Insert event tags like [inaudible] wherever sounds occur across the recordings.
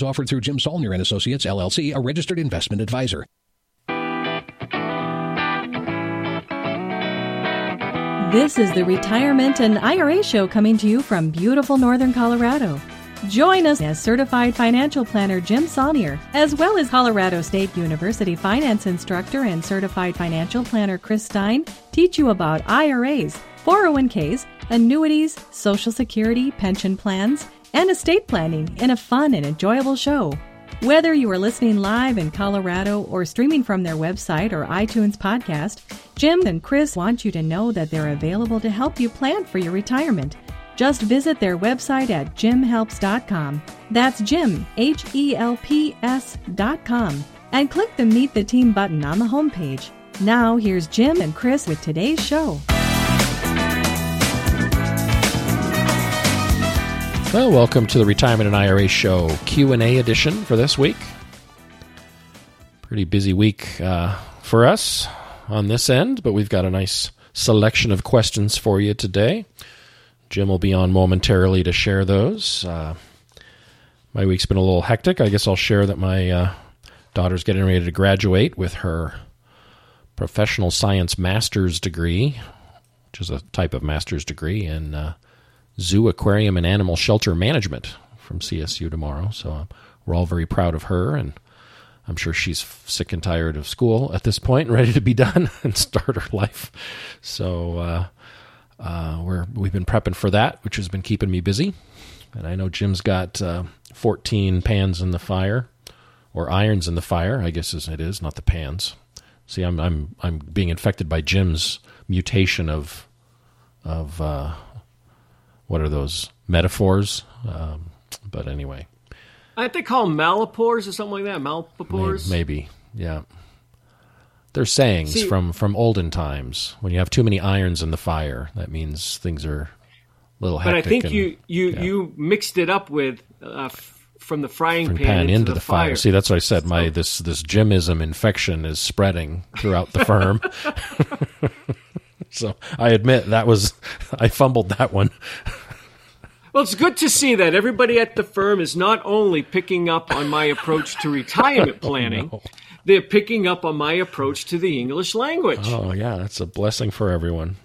offered through Jim Saulnier and Associates LLC, a registered investment advisor. This is the Retirement and IRA Show coming to you from beautiful northern Colorado. Join us as certified financial planner Jim Saulnier, as well as Colorado State University finance instructor and certified financial planner Chris Stein, teach you about IRAs, 401ks, annuities, Social Security, pension plans, and estate planning in a fun and enjoyable show. Whether you are listening live in Colorado or streaming from their website or iTunes podcast, Jim and Chris want you to know that they're available to help you plan for your retirement. Just visit their website at jimhelps.com. That's Jim, H E L P S.com, and click the Meet the Team button on the homepage. Now, here's Jim and Chris with today's show. Well, welcome to the Retirement and IRA Show Q&A edition for this week. Pretty busy week uh, for us on this end, but we've got a nice selection of questions for you today. Jim will be on momentarily to share those. Uh, my week's been a little hectic. I guess I'll share that my uh, daughter's getting ready to graduate with her professional science master's degree, which is a type of master's degree in uh, zoo, aquarium, and animal shelter management from CSU tomorrow. So uh, we're all very proud of her, and I'm sure she's sick and tired of school at this point, [laughs] ready to be done [laughs] and start her life. So uh, uh, we're we've been prepping for that, which has been keeping me busy. And I know Jim's got uh, 14 pans in the fire, or irons in the fire, I guess as it is, not the pans. See, I'm I'm I'm being infected by Jim's mutation of of uh, what are those metaphors? Um, but anyway, I think they call them malapores or something like that. Malapores, maybe, maybe. yeah. They're sayings See- from from olden times. When you have too many irons in the fire, that means things are a little Hectic but. I think and- you you yeah. you mixed it up with uh, from the frying from pan, pan into, the, the fire. See, that's what I said. My this this Jimism infection is spreading throughout the firm. [laughs] [laughs] so I admit that was [laughs] I fumbled that one. Well, it's good to see that everybody at the firm is not only picking up on my approach to retirement [laughs] oh, planning, they're picking up on my approach to the English language. Oh yeah, that's a blessing for everyone.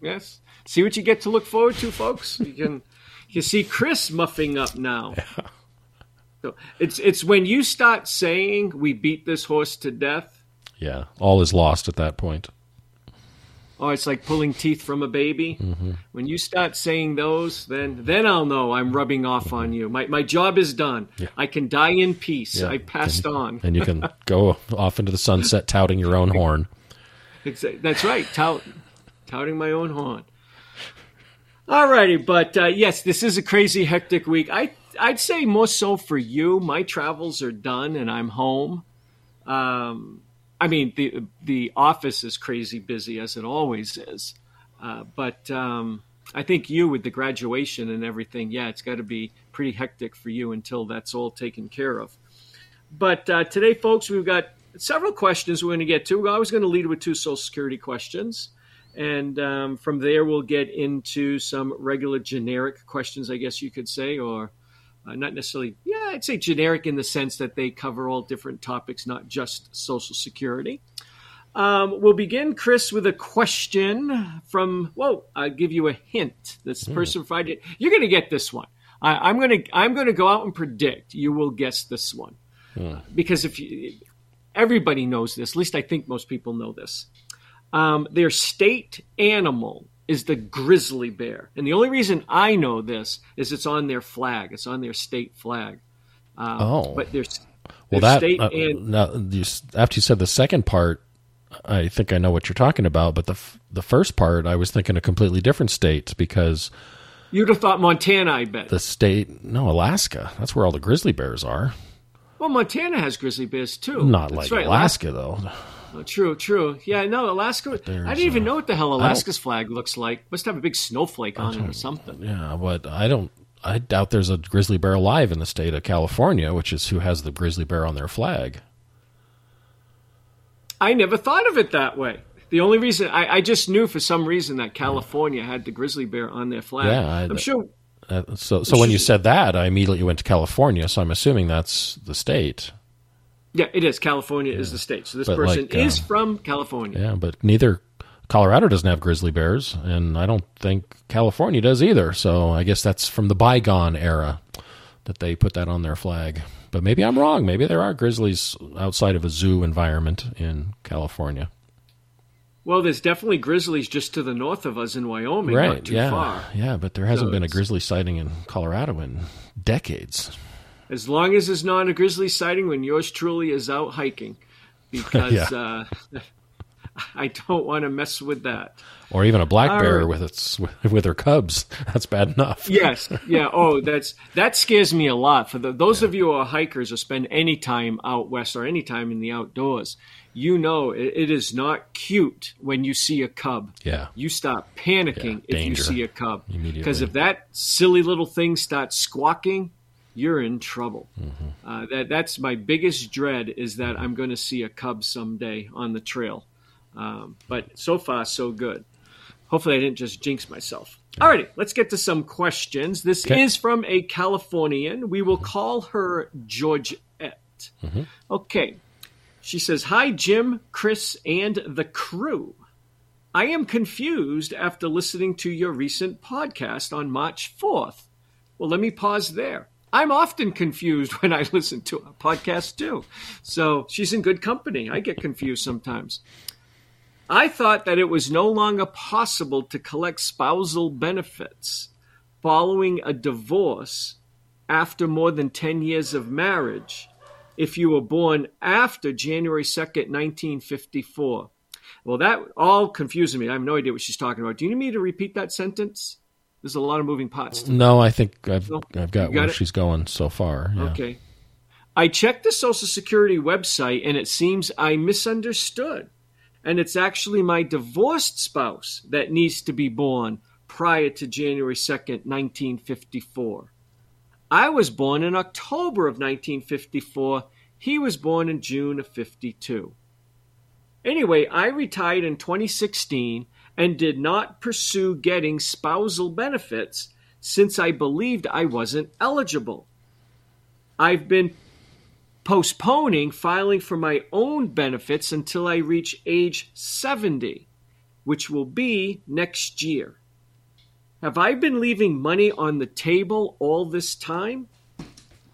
Yes. See what you get to look forward to, folks. You can you see Chris muffing up now. So it's it's when you start saying we beat this horse to death. Yeah, all is lost at that point. Oh, it's like pulling teeth from a baby. When you start saying those, then then I'll know I'm rubbing off on you. My my job is done. I can die in peace. Yeah. I passed on. and you can [laughs] go off into the sunset touting your own horn. That's right. Tout, touting my own horn. Alrighty, but uh, yes, this is a crazy, hectic week. I I'd say more so for you. My travels are done, and I'm home. Um, I mean, the the office is crazy busy as it always is, uh, but um, I think you with the graduation and everything, yeah, it's got to be pretty hectic for you until that's all taken care of. But uh, today, folks, we've got several questions we're going to get to. I was going to lead with two Social Security questions. And um, from there, we'll get into some regular generic questions, I guess you could say, or uh, not necessarily, yeah, I'd say generic in the sense that they cover all different topics, not just Social Security. Um, we'll begin, Chris, with a question from. Whoa! I'll give you a hint. This person provided. You're going to get this one. I, I'm going to. I'm going to go out and predict you will guess this one because if you, everybody knows this, at least I think most people know this. Um, their state animal is the grizzly bear, and the only reason I know this is it's on their flag. It's on their state flag. Um, Oh. but there's Well, that state uh, and now, you, after you said the second part, I think I know what you're talking about. But the f- the first part, I was thinking a completely different state because You'd have thought Montana, I bet. The state, no, Alaska. That's where all the grizzly bears are. Well, Montana has grizzly bears too. Not That's like right, Alaska, though. True, true. Yeah, no, Alaska. I didn't even uh, know what the hell Alaska's flag looks like. Must have a big snowflake on it or something. Yeah, but I don't. I doubt there's a grizzly bear alive in the state of California, which is who has the grizzly bear on their flag. I never thought of it that way. The only reason I, I just knew for some reason that California had the grizzly bear on their flag. Yeah, I- I'm sure. Uh, so, so when you said that, I immediately went to California. So I'm assuming that's the state. Yeah, it is. California is the state. So this But, person like, is um, from California. Yeah, but neither Colorado doesn't have grizzly bears, and I don't think California does either. So I guess that's from the bygone era that they put that on their flag. But maybe I'm wrong. Maybe there are grizzlies outside of a zoo environment in California. Well, there's definitely grizzlies just to the north of us in Wyoming, right? not too yeah, far. yeah. But there hasn't So been a grizzly sighting in Colorado in decades. As long as it's not a grizzly sighting when yours truly is out hiking, because [laughs] uh, [laughs] I don't want to mess with that. Or even a black All bear right. with its with her cubs. [laughs] That's bad enough. Yes, yeah. Oh, that's that scares me a lot. For the, those of you who are hikers or spend any time out west or any time in the outdoors, you know it, it is not cute when you see a cub. Yeah. you stop panicking Yeah, if you see a cub because if that silly little thing starts squawking, you're in trouble. Mm-hmm. Uh, that that's my biggest dread is that I'm going to see a cub someday on the trail. Um, but so far, so good. Hopefully, I didn't just jinx myself. Alrighty, let's get to some questions. This Okay. is from a Californian. We will call her Georgette. Okay. She says, Hi, Jim, Chris, and the crew. I am confused after listening to your recent podcast on March 4th. Well, let me pause there. I'm often confused [laughs] when I listen to a podcast too. So she's in good company. I get confused sometimes. I thought that it was no longer possible to collect spousal benefits following a divorce after more than 10 years of marriage if you were born after January 2nd, 1954. Well, that all confuses me. I have no idea what she's talking about. Do you need me to repeat that sentence? There's a lot of moving parts to No, I think I've No? I've got, got where it? she's going so far. Yeah. Okay. I checked the Social Security website and it seems I misunderstood. And it's actually my divorced spouse that needs to be born prior to January 2nd, 1954. I was born in October of 1954. He was born in June of 52. Anyway, I retired in 2016 and did not pursue getting spousal benefits since I believed I wasn't eligible. I've been postponing filing for my own benefits until I reach age 70, which will be next year. Have I been leaving money on the table all this time?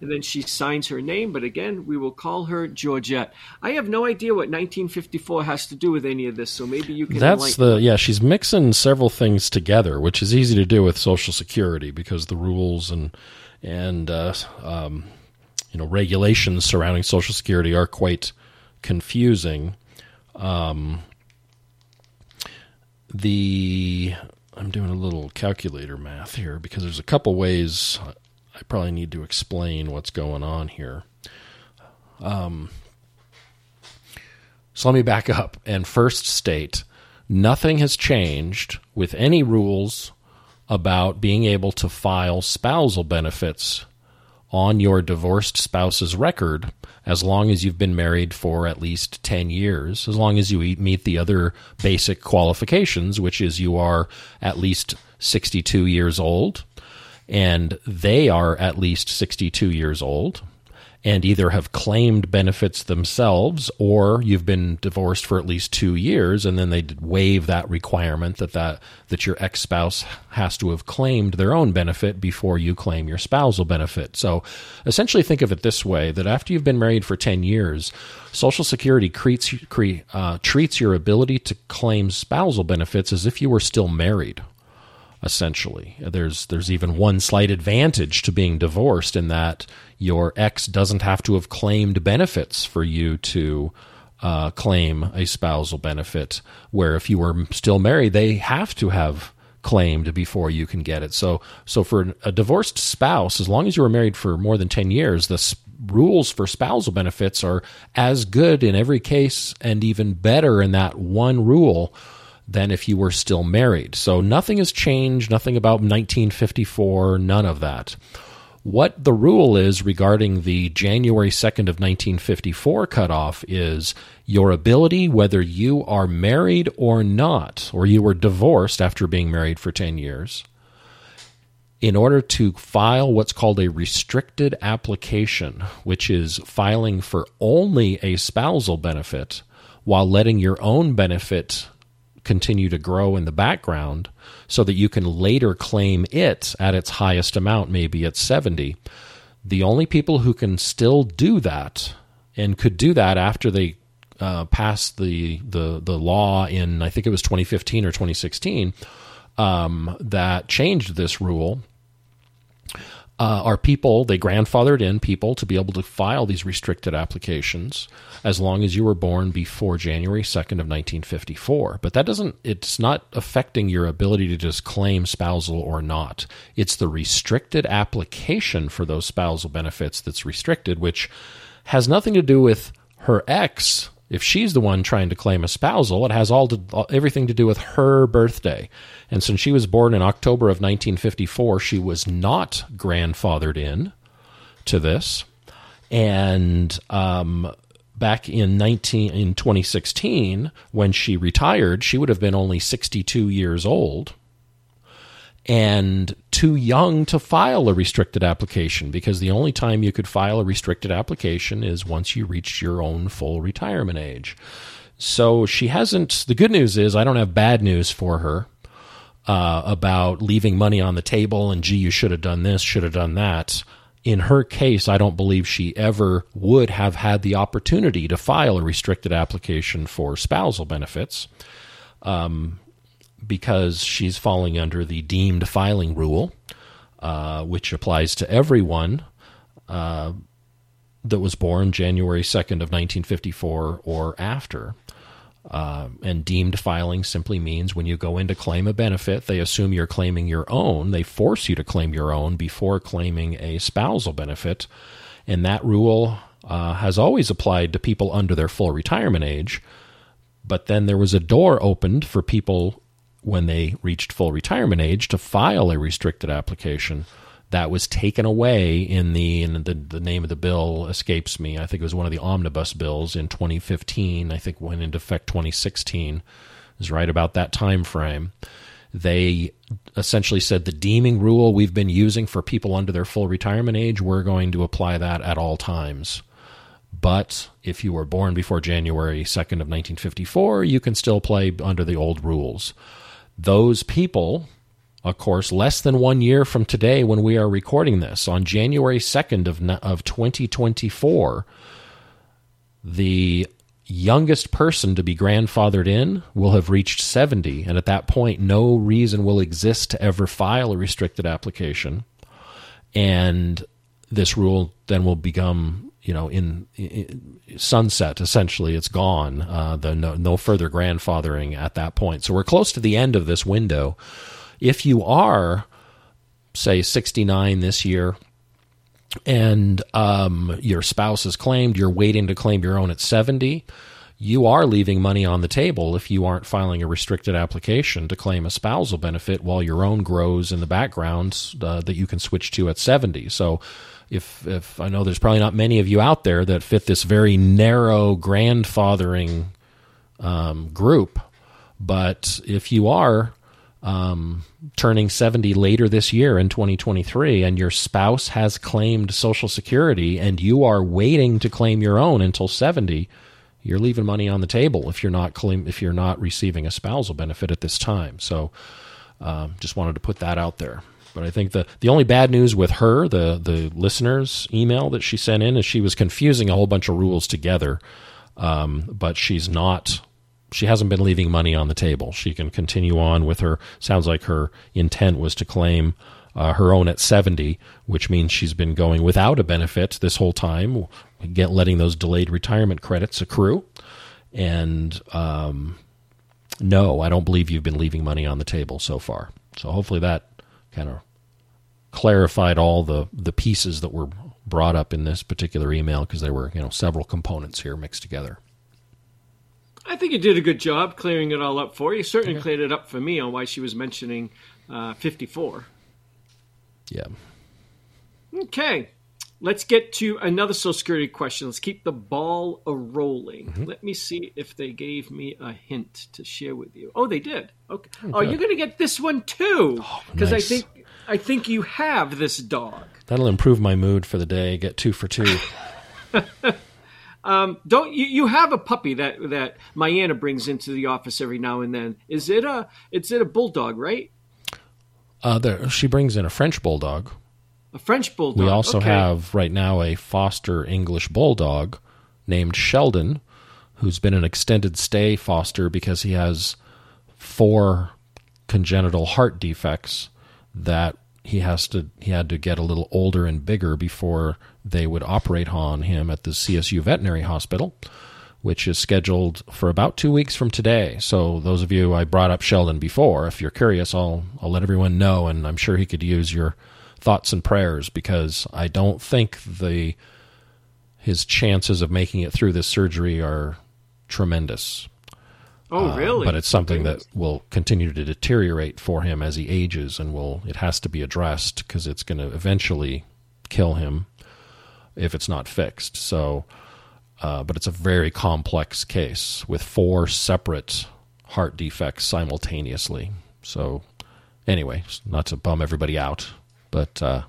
And then she signs her name, but again, we will call her Georgette. I have no idea what 1954 has to do with any of this, so maybe you can That's the yeah. She's mixing several things together, which is easy to do with Social Security because the rules and and uh, um, you know regulations surrounding Social Security are quite confusing. Um, the I'm doing a little calculator math here because there's a couple ways I probably need to explain what's going on here. Um, so let me back up and first state nothing has changed with any rules about being able to file spousal benefits on your divorced spouse's record as long as you've been married for at least 10 years, as long as you meet the other basic qualifications, which is you are at least 62 years old and they are at least 62 years old and either have claimed benefits themselves or you've been divorced for at least 2 years and then they waive that requirement that that that your ex-spouse has to have claimed their own benefit before you claim your spousal benefit. So essentially think of it this way that after you've been married for 10 years, Social Security treats uh, treats your ability to claim spousal benefits as if you were still married essentially. There's there's even one slight advantage to being divorced in that your ex doesn't have to have claimed benefits for you to uh, claim a spousal benefit. Where if you were still married, they have to have claimed before you can get it. So, so for a divorced spouse, as long as you were married for more than 10 years, the s- rules for spousal benefits are as good in every case and even better in that one rule than if you were still married. So nothing has changed, nothing about 1954, none of that. What the rule is regarding the January 2nd of 1954 cutoff is your ability, whether you are married or not, or you were divorced after being married for 10 years, in order to file what's called a restricted application, which is filing for only a spousal benefit while letting your own benefit continue to grow in the background so that you can later claim it at its highest amount, maybe at 70. The only people who can still do that and could do that after they uh, passed the, the, the law in, I think it was 2015 or 2016, um, that changed this rule uh, are people they grandfathered in people to be able to file these restricted applications as long as you were born before January 2nd of 1954 but that doesn't it's not affecting your ability to just claim spousal or not. It's the restricted application for those spousal benefits that's restricted which has nothing to do with her ex if she's the one trying to claim a spousal, it has all to, everything to do with her birthday. And since she was born in October of 1954, she was not grandfathered in to this. And um, back in 19 in 2016, when she retired, she would have been only 62 years old and too young to file a restricted application because the only time you could file a restricted application is once you reach your own full retirement age. So she hasn't. The good news is I don't have bad news for her uh, about leaving money on the table and gee, you should have done this, should have done that. In her case, I don't believe she ever would have had the opportunity to file a restricted application for spousal benefits. Um, because she's falling under the deemed filing rule, uh, which applies to everyone uh, that was born January 2nd of 1954 or after. Uh, and deemed filing simply means when you go in to claim a benefit, they assume you're claiming your own. They force you to claim your own before claiming a spousal benefit. And that rule uh, has always applied to people under their full retirement age. But then there was a door opened for people when they reached full retirement age to file a restricted application that was taken away in the and the, the name of the bill escapes me. I think it was one of the omnibus bills in 2015. I think went into effect 2016. Is right about that time frame. They essentially said the deeming rule we've been using for people under their full retirement age, we're going to apply that at all times. But if you were born before January 2nd of 1954, you can still play under the old rules those people, of course, less than one year from today when we are recording this, on January 2nd of, of 2024, the youngest person to be grandfathered in will have reached 70. And at that point, no reason will exist to ever file a restricted application. And this rule then will become you know, in, in, sunset. Essentially, it's gone. Uh, the no, no further grandfathering at that point. So we're close to the end of this window. If you are, say, 69 this year, and um, your spouse is claimed, you're waiting to claim your own at 70. You are leaving money on the table if you aren't filing a restricted application to claim a spousal benefit while your own grows in the background uh, that you can switch to at 70. So if if I know there's probably not many of you out there that fit this very narrow grandfathering um, group, but if you are um, turning 70 later this year in 2023 and your spouse has claimed Social Security and you are waiting to claim your own until 70, you're leaving money on the table if you're not claim, if you're not receiving a spousal benefit at this time. So, um, just wanted to put that out there. But I think the the only bad news with her, the the listeners email that she sent in, is she was confusing a whole bunch of rules together. Um, but she's not. She hasn't been leaving money on the table. She can continue on with her. Sounds like her intent was to claim uh, her own at 70, which means she's been going without a benefit this whole time, get letting those delayed retirement credits accrue. And um, no, I don't believe you've been leaving money on the table so far. So hopefully that kind of clarified all the the pieces that were brought up in this particular email because there were you know several components here mixed together. I think you did a good job clearing it all up for you. Certainly cleared it up for me on why she was mentioning uh, 54. Yeah. Okay. Let's get to another Social Security question. Let's keep the ball a rolling. Mm-hmm. Let me see if they gave me a hint to share with you. Oh, they did. Okay. Oh, oh you're going to get this one too, because oh, nice. I think I think you have this dog. That'll improve my mood for the day. Get two for two. [laughs] [laughs] um, don't you, you have a puppy that that Anna brings into the office every now and then? Is it a is it a bulldog, right? Uh, there, she brings in a French bulldog. A French bulldog. We also okay. have right now a foster English bulldog named Sheldon, who's been an extended stay foster because he has four congenital heart defects that he has to he had to get a little older and bigger before they would operate on him at the CSU Veterinary Hospital, which is scheduled for about two weeks from today. So those of you I brought up Sheldon before, if you're curious, I'll I'll let everyone know, and I'm sure he could use your thoughts and prayers because I don't think the his chances of making it through this surgery are tremendous. Oh, uh, really? Uh, but it's something that will continue to deteriorate for him as he ages, and will it has to be addressed because it's going to eventually kill him if it's not fixed. So, uh, but it's a very complex case with four separate heart defects simultaneously. So, anyway, not to bum everybody out, but uh,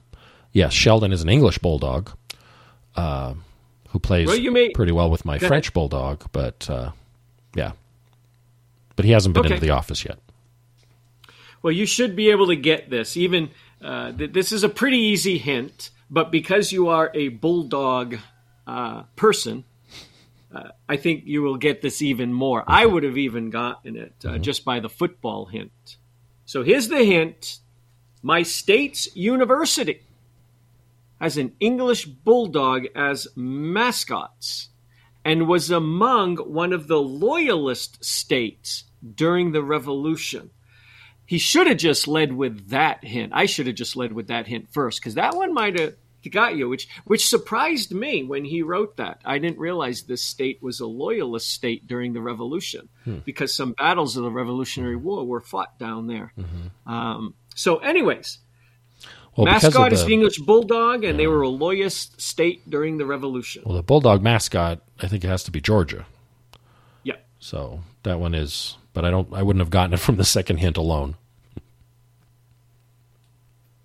yes, Sheldon is an English bulldog uh, who plays well, may... pretty well with my French ahead. bulldog. But uh, yeah, but he hasn't been okay. into the office yet. Well, you should be able to get this. Even uh, th- this is a pretty easy hint, but because you are a bulldog uh, person, uh, I think you will get this even more. I would have even gotten it mm-hmm. just by the football hint. So here's the hint my state's university has an English bulldog as mascots and was among one of the loyalist states during the revolution. He should have just led with that hint. I should have just led with that hint first because that one might have got you, which which surprised me when he wrote that. I didn't realize this state was a loyalist state during the revolution hmm. because some battles of the Revolutionary War were fought down there. Mm-hmm. Um, so, anyways, well, mascot is the English bulldog, and yeah. they were a loyalist state during the Revolution. Well, the bulldog mascot, I think it has to be Georgia. Yeah. So that one is, but I don't. I wouldn't have gotten it from the second hint alone.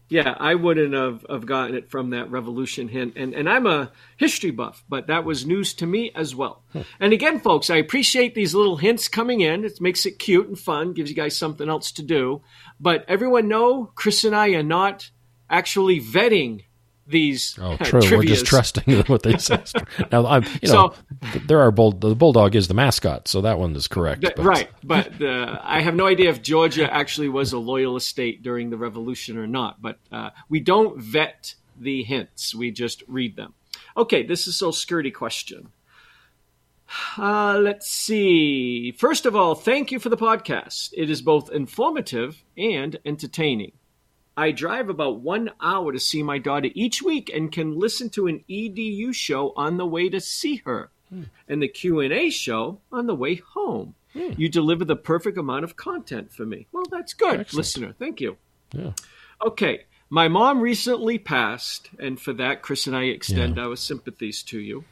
Yeah, I wouldn't have, have gotten it from that revolution hint. And, and I'm a history buff, but that was news to me as well. Hmm. And again, folks, I appreciate these little hints coming in. It makes it cute and fun, gives you guys something else to do. But everyone know Chris and I are not actually vetting these. Oh, [laughs] true. We're just trusting what they [laughs] say. now, I'm, you know, so, there are bull. The bulldog is the mascot, so that one is correct. but. Right, but uh, I have no idea if Georgia actually was a loyalist state during the Revolution or not. But uh, we don't vet the hints; we just read them. Okay, this is a Security question. Uh, let's see. First of all, thank you for the podcast. It is both informative and entertaining. I drive about one hour to see my daughter each week and can listen to an EDU show on the way to see her, hmm. and the Q and A show on the way home. Hmm. You deliver the perfect amount of content for me. Well, that's good, Excellent. listener. Thank you. Yeah. Okay. My mom recently passed, and for that, Chris and I extend yeah. our sympathies to you.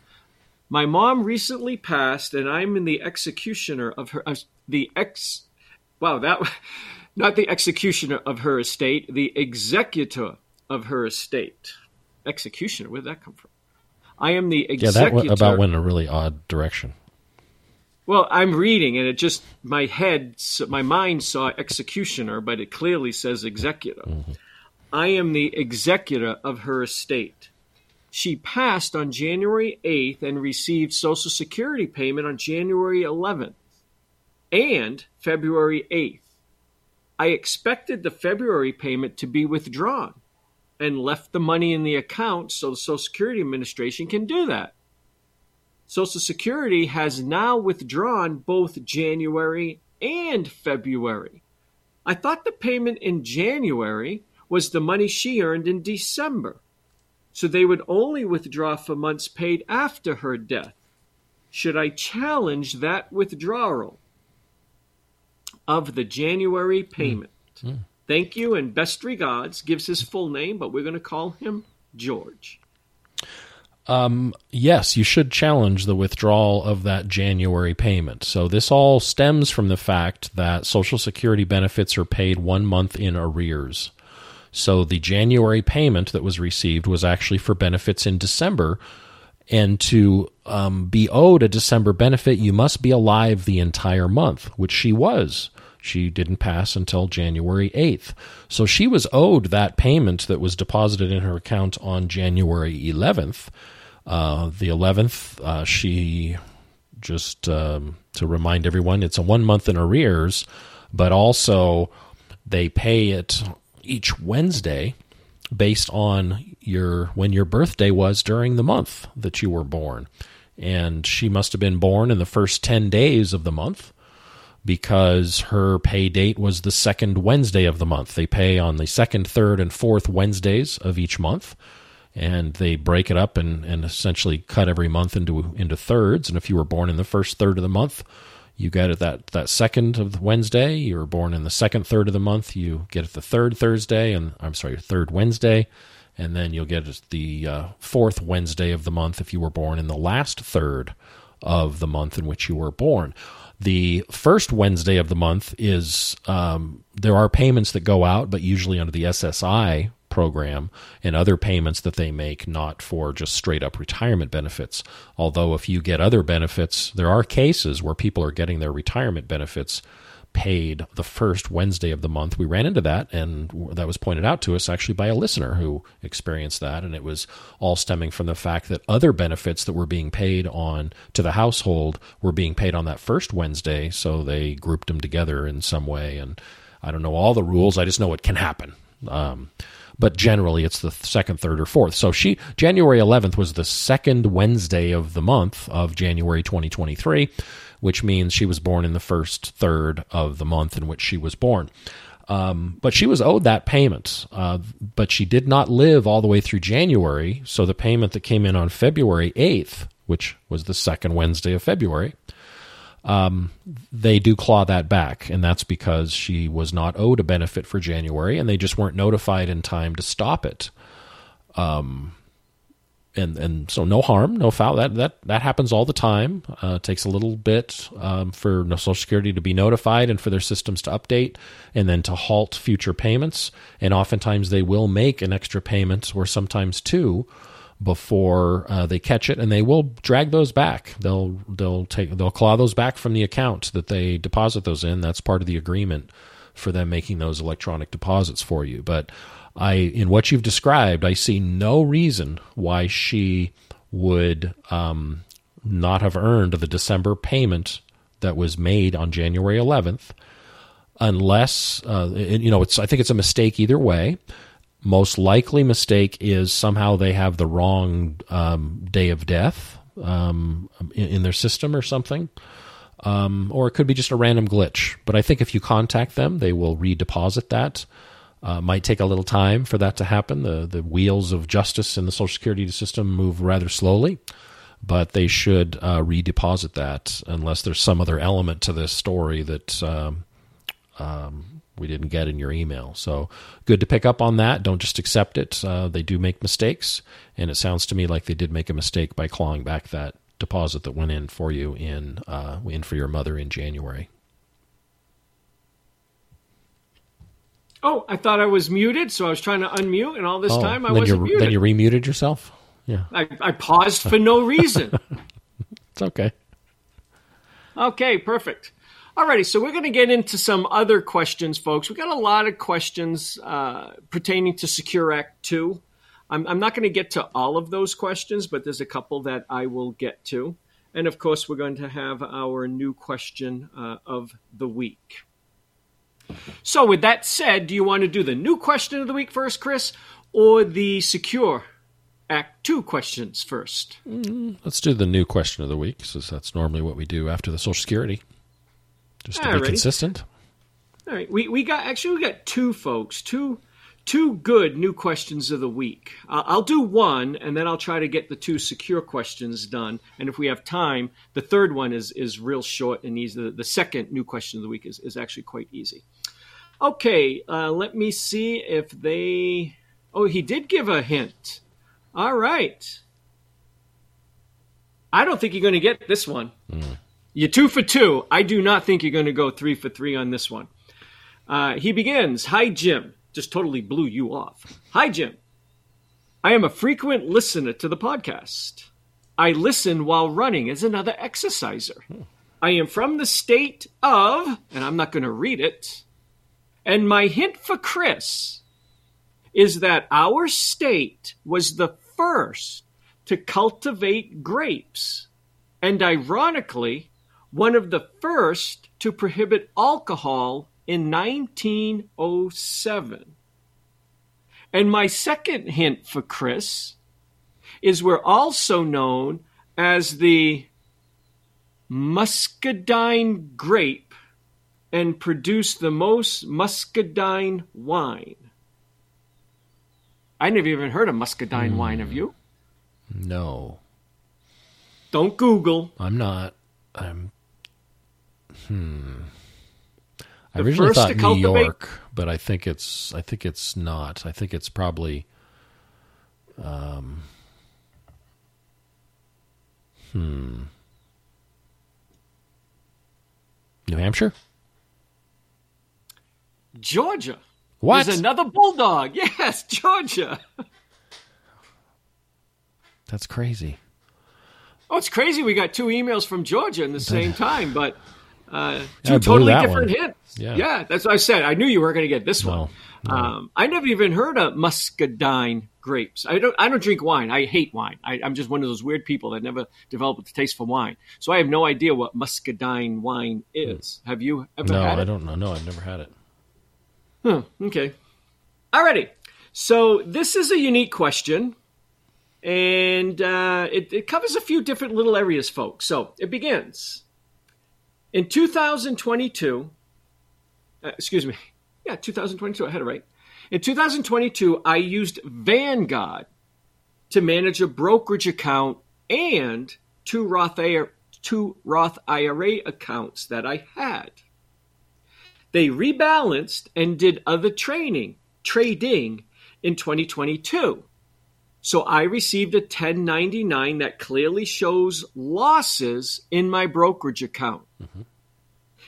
My mom recently passed, and I'm in the executioner of her. Uh, the ex. Wow, that [laughs] not the executioner of her estate, the executor of her estate. Executioner, where did that come from? I am the executor. Yeah, that about went in a really odd direction. Well, I'm reading, and it just my head, my mind saw executioner, but it clearly says executor. Mm-hmm. I am the executor of her estate. She passed on January 8th and received Social Security payment on January 11th and February 8th. I expected the February payment to be withdrawn and left the money in the account so the Social Security Administration can do that. Social Security has now withdrawn both January and February. I thought the payment in January was the money she earned in December. So they would only withdraw for months paid after her death. Should I challenge that withdrawal of the January payment? Mm. Thank you and best regards. Gives his full name, but we're going to call him George. Um, yes, you should challenge the withdrawal of that January payment. So this all stems from the fact that Social Security benefits are paid one month in arrears. So the January payment that was received was actually for benefits in December. And to um, be owed a December benefit, you must be alive the entire month, which she was. She didn't pass until January 8th. So she was owed that payment that was deposited in her account on January 11th. Uh, the 11th, uh, she just um, to remind everyone, it's a one month in arrears, but also they pay it each Wednesday based on your when your birthday was during the month that you were born. And she must have been born in the first 10 days of the month because her pay date was the second Wednesday of the month. They pay on the second, third, and fourth Wednesdays of each month and they break it up and, and essentially cut every month into into thirds. And if you were born in the first third of the month, you get it that that second of Wednesday. You were born in the second third of the month, you get it the third Thursday, and I'm sorry, third Wednesday, and then you'll get the uh, fourth Wednesday of the month if you were born in the last third of the month in which you were born. The first Wednesday of the month is um, there are payments that go out, but usually under the SSI program and other payments that they make, not for just straight up retirement benefits. Although, if you get other benefits, there are cases where people are getting their retirement benefits paid the first Wednesday of the month. We ran into that, and that was pointed out to us actually by a listener who experienced that, and it was all stemming from the fact that other benefits that were being paid on to the household were being paid on that first Wednesday, so they grouped them together in some way. And I don't know all the rules; I just know it can happen. Um, but generally it's the second, third, or fourth. So she January 11th was the second Wednesday of the month of January 2023, which means she was born in the first third of the month in which she was born. Um, but she was owed that payment, uh, but she did not live all the way through January. So the payment that came in on February 8th, which was the second Wednesday of February, um, they do claw that back, and that's because she was not owed a benefit for January, and they just weren't notified in time to stop it. Um, and and so no harm, no foul. That that that happens all the time. Uh, takes a little bit um, for Social Security to be notified and for their systems to update, and then to halt future payments. And oftentimes they will make an extra payment, or sometimes two, before uh, they catch it, and they will drag those back. They'll they'll take they'll claw those back from the account that they deposit those in. That's part of the agreement for them making those electronic deposits for you. But I, in what you've described, I see no reason why she would um, not have earned the December payment that was made on January 11th, unless uh, you know it's. I think it's a mistake either way most likely mistake is somehow they have the wrong um, day of death um, in, in, their system or something. Um, or it could be just a random glitch. But I think if you contact them, they will redeposit that. Uh, might take a little time for that to happen. The the wheels of justice in the Social Security system move rather slowly, but they should uh, redeposit that unless there's some other element to this story that um, um we didn't get in your email. So good to pick up on that. Don't just accept it. Uh, they do make mistakes, and it sounds to me like they did make a mistake by clawing back that deposit that went in for you in uh, in for your mother in January. Oh, I thought I was muted, so I was trying to unmute, and all this oh, time I wasn't muted. Then you remuted yourself. Yeah, I, I paused for no reason. [laughs] it's okay. Okay, perfect. Alrighty, so we're going to get into some other questions, folks. We got a lot of questions uh, pertaining to Secure Act 2. I'm, I'm not going to get to all of those questions, but there's a couple that I will get to. And of course, we're going to have our new question uh, of the week. So, with that said, do you want to do the new question of the week first, Chris, or the Secure Act 2 questions first? Mm, let's do the new question of the week, since that's normally what we do after the Social Security just to be consistent. All right, we, we got actually we got two folks, two two good new questions of the week. Uh, I'll do one, and then I'll try to get the two secure questions done. And if we have time, the third one is is real short and easy. The, the second new question of the week is, is actually quite easy. Okay, uh, let me see if they. Oh, he did give a hint. All right. I don't think you're going to get this one. Mm. You're two for two. I do not think you're going to go three for three on this one. Uh, he begins Hi, Jim. Just totally blew you off. Hi, Jim. I am a frequent listener to the podcast. I listen while running as another exerciser. Hmm. I am from the state of, and I'm not going to read it. And my hint for Chris is that our state was the first to cultivate grapes, and ironically, one of the first to prohibit alcohol in 1907. And my second hint for Chris is we're also known as the muscadine grape and produce the most muscadine wine. I never even heard of muscadine mm. wine, have you? No. Don't Google. I'm not. I'm. Hmm. I originally thought New York, but I think it's I think it's not. I think it's probably um hmm New Hampshire? Georgia. What? There's another bulldog. [laughs] Yes, Georgia. That's crazy. Oh, it's crazy. We got two emails from Georgia in the same [laughs] time, but uh, two totally different one. hints. Yeah. yeah, that's what I said. I knew you weren't going to get this no, one. No. Um, I never even heard of muscadine grapes. I don't. I don't drink wine. I hate wine. I, am just one of those weird people that never developed a taste for wine. So I have no idea what muscadine wine is. Have you ever no, had it? I don't know. No, I've never had it. Huh, okay. Alrighty. So this is a unique question, and uh, it, it covers a few different little areas, folks. So it begins. In 2022, uh, excuse me, yeah, 2022, I had it right. In 2022, I used Vanguard to manage a brokerage account and two Roth two Roth IRA accounts that I had. They rebalanced and did other training, trading in 2022. So I received a 1099 that clearly shows losses in my brokerage account. Mm-hmm.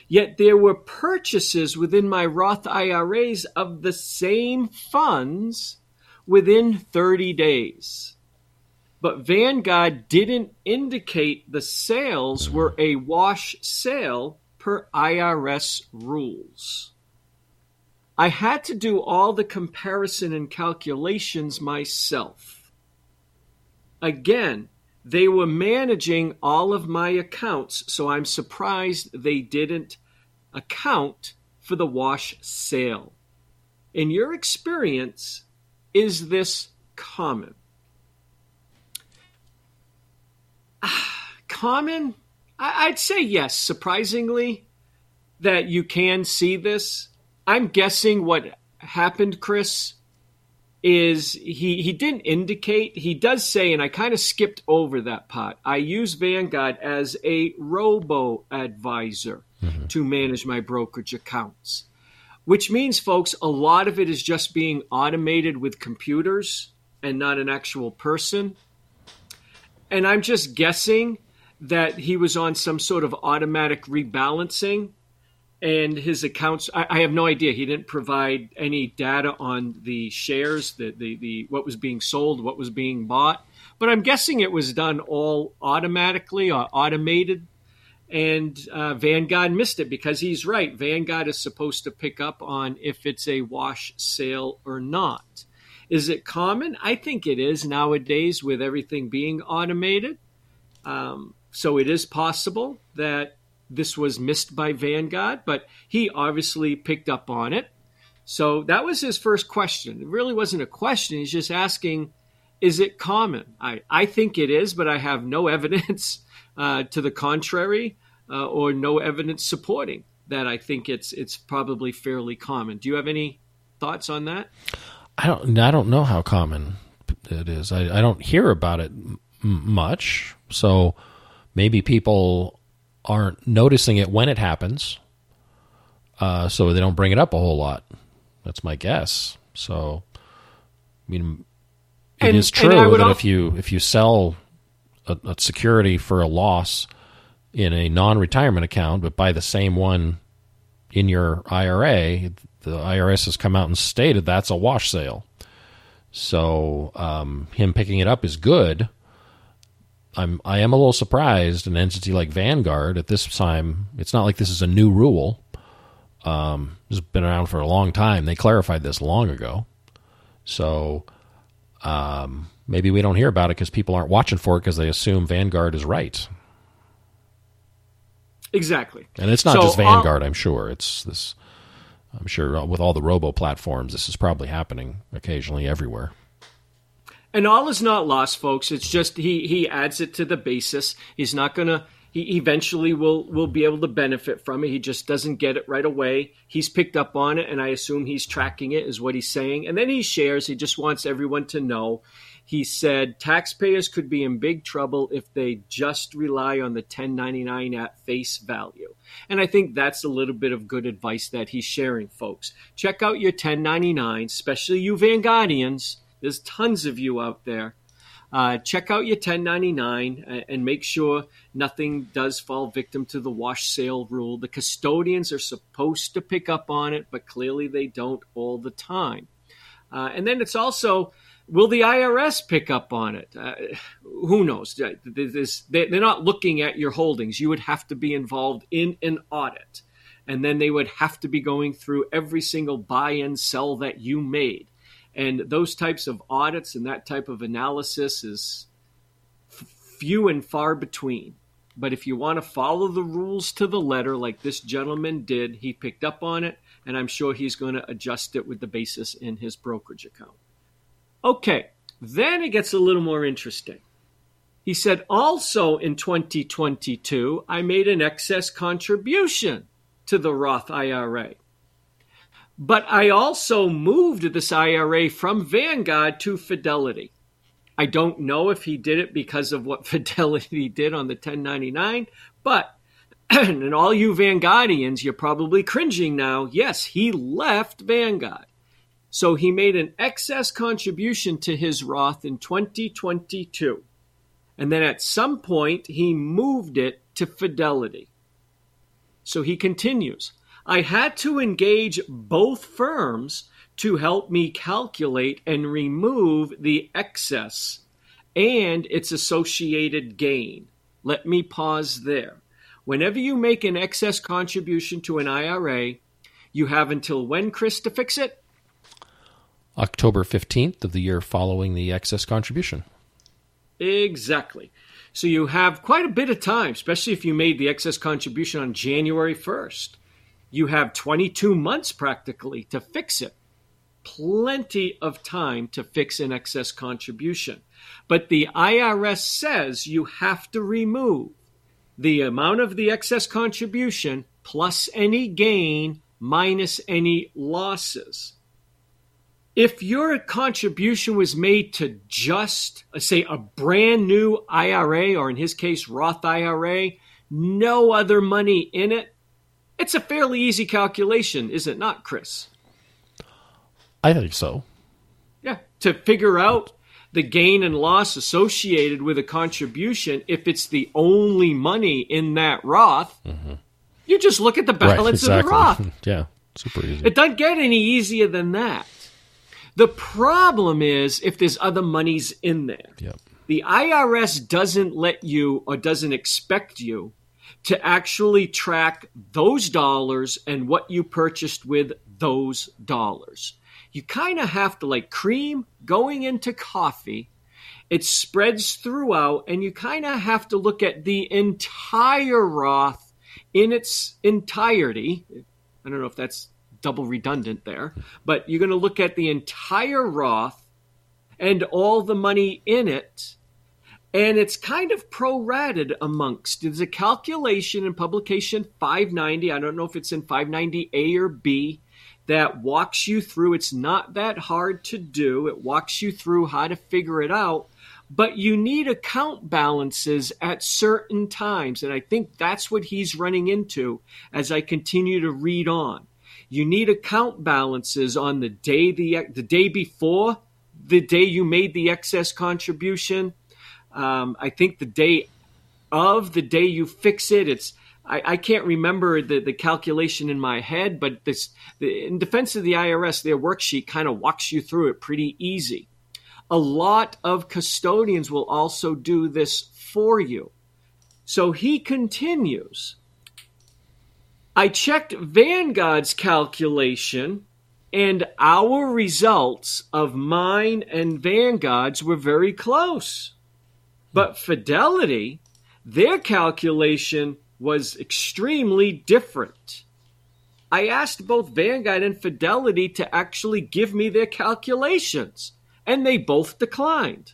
Yet there were purchases within my Roth IRAs of the same funds within 30 days. But Vanguard didn't indicate the sales were a wash sale per IRS rules. I had to do all the comparison and calculations myself. Again, they were managing all of my accounts, so I'm surprised they didn't account for the wash sale. In your experience, is this common? [sighs] common? I'd say yes, surprisingly, that you can see this. I'm guessing what happened, Chris, is he he didn't indicate he does say and i kind of skipped over that part i use vanguard as a robo advisor mm-hmm. to manage my brokerage accounts which means folks a lot of it is just being automated with computers and not an actual person and i'm just guessing that he was on some sort of automatic rebalancing and his accounts I, I, have no idea. He didn't provide any data on the shares the, the, the what was being sold what was being bought but i'm guessing it was done all automatically or automated and uh, vanguard missed it because he's right. Vanguard is supposed to pick up on if it's a wash sale or not. Is it common? I think it is nowadays with everything being automated. Um, so it is possible that this was missed by Vanguard, but he obviously picked up on it. So that was his first question. It really wasn't a question. He's just asking, is it common? I, I think it is, but I have no [laughs] evidence uh, to the contrary uh, or no evidence supporting that I think it's it's probably fairly common. Do you have any thoughts on that? I don't. I don't know how common it is. I, I don't hear about it m- much. So maybe people aren't noticing it when it happens, uh, so they don't bring it up a whole lot. That's my guess. So, I mean, it And- is true that al- if you if you sell a, a security for a loss in a non-retirement account, but buy the same one in your IRA, the IRS has come out and stated that's a wash sale. So um, him picking it up is good. I'm I am a little surprised an entity like Vanguard at this time. It's not like this is a new rule. Um, has been around for a long time. They clarified this long ago. So um, maybe we don't hear about it because people aren't watching for it because they assume Vanguard is right. Exactly. And it's not So, just uh, Vanguard, I'm sure. It's this. I'm sure with all the robo platforms, this is probably happening occasionally everywhere. And all is not lost, folks. It's just he he adds it to the basis. He's not gonna. He eventually will will be able to benefit from it. He just doesn't get it right away. He's picked up on it, and I assume he's tracking it, is what he's saying. And then he shares. He just wants everyone to know. He said taxpayers could be in big trouble if they just rely on the 1099 at face value. And I think that's a little bit of good advice that he's sharing, folks. Check out your 1099, especially you Vanguardians. There's tons of you out there. Uh, check out your 1099 and, make sure nothing does fall victim to the wash sale rule. The custodians are supposed to pick up on it, but clearly they don't all the time. Uh, and then it's also will the IRS pick up on it? Uh, who knows? Uh, They're not looking at your holdings. You would have to be involved in an audit. And then they would have to be going through every single buy and sell that you made. And those types of audits and that type of analysis is f- few and far between. But if you want to follow the rules to the letter, like this gentleman did, he picked up on it, and I'm sure he's going to adjust it with the basis in his brokerage account. Okay, then it gets a little more interesting. He said, also in 2022, I made an excess contribution to the Roth IRA. But I also moved this IRA from Vanguard to Fidelity. I don't know if he did it because of what [laughs] Fidelity did on the 1099, but [clears throat] and all you Vanguardians, you're probably cringing now. Yes, he left Vanguard. So he made an excess contribution to his Roth in 2022. And then at some point, he moved it to Fidelity. So he continues I had to engage both firms to help me calculate and remove the excess and its associated gain. Let me pause there. Whenever you make an excess contribution to an IRA, you have until when, Chris, to fix it? October 15th of the year following the excess contribution. Exactly. So you have quite a bit of time, especially if you made the excess contribution on January 1st. You have 22 months practically to fix it. Plenty of time to fix an excess contribution. But the IRS says you have to remove the amount of the excess contribution plus any gain minus any losses if your contribution was made to just uh, say a brand new IRA or in his case Roth IRA, no other money in it, it's a fairly easy calculation, is it not, Chris? I think so. Yeah, to figure out the gain and loss associated with a contribution if it's the only money in that Roth, mm-hmm. you just look at the balance right, of the Roth. [laughs] yeah, super easy. It doesn't get any easier than that. The problem is if there's other monies in there. yep. The IRS doesn't let you or doesn't expect you to actually track those dollars and what you purchased with those dollars. You kind of have to, like cream going into coffee, it spreads throughout, and you kind of have to look at the entire Roth in its entirety. I don't know if that's double redundant there, but you're going to look at the entire Roth and all the money in it and it's kind of prorated amongst. There's a calculation in publication 590. I don't know if it's in 590A or B that walks you through. It's not that hard to do. It walks you through how to figure it out, but you need account balances at certain times. And I think that's what he's running into as I continue to read on. You need account balances on the day the the day before the day you made the excess contribution. Um, I think the day of the day you fix it, it's I, I, can't remember the, the calculation in my head, but this the, in defense of the IRS, their worksheet kind of walks you through it pretty easy. A lot of custodians will also do this for you. So he continues. I checked Vanguard's calculation, and our results of mine and Vanguard's were very close. But Fidelity, their calculation was extremely different. I asked both Vanguard and Fidelity to actually give me their calculations, and they both declined.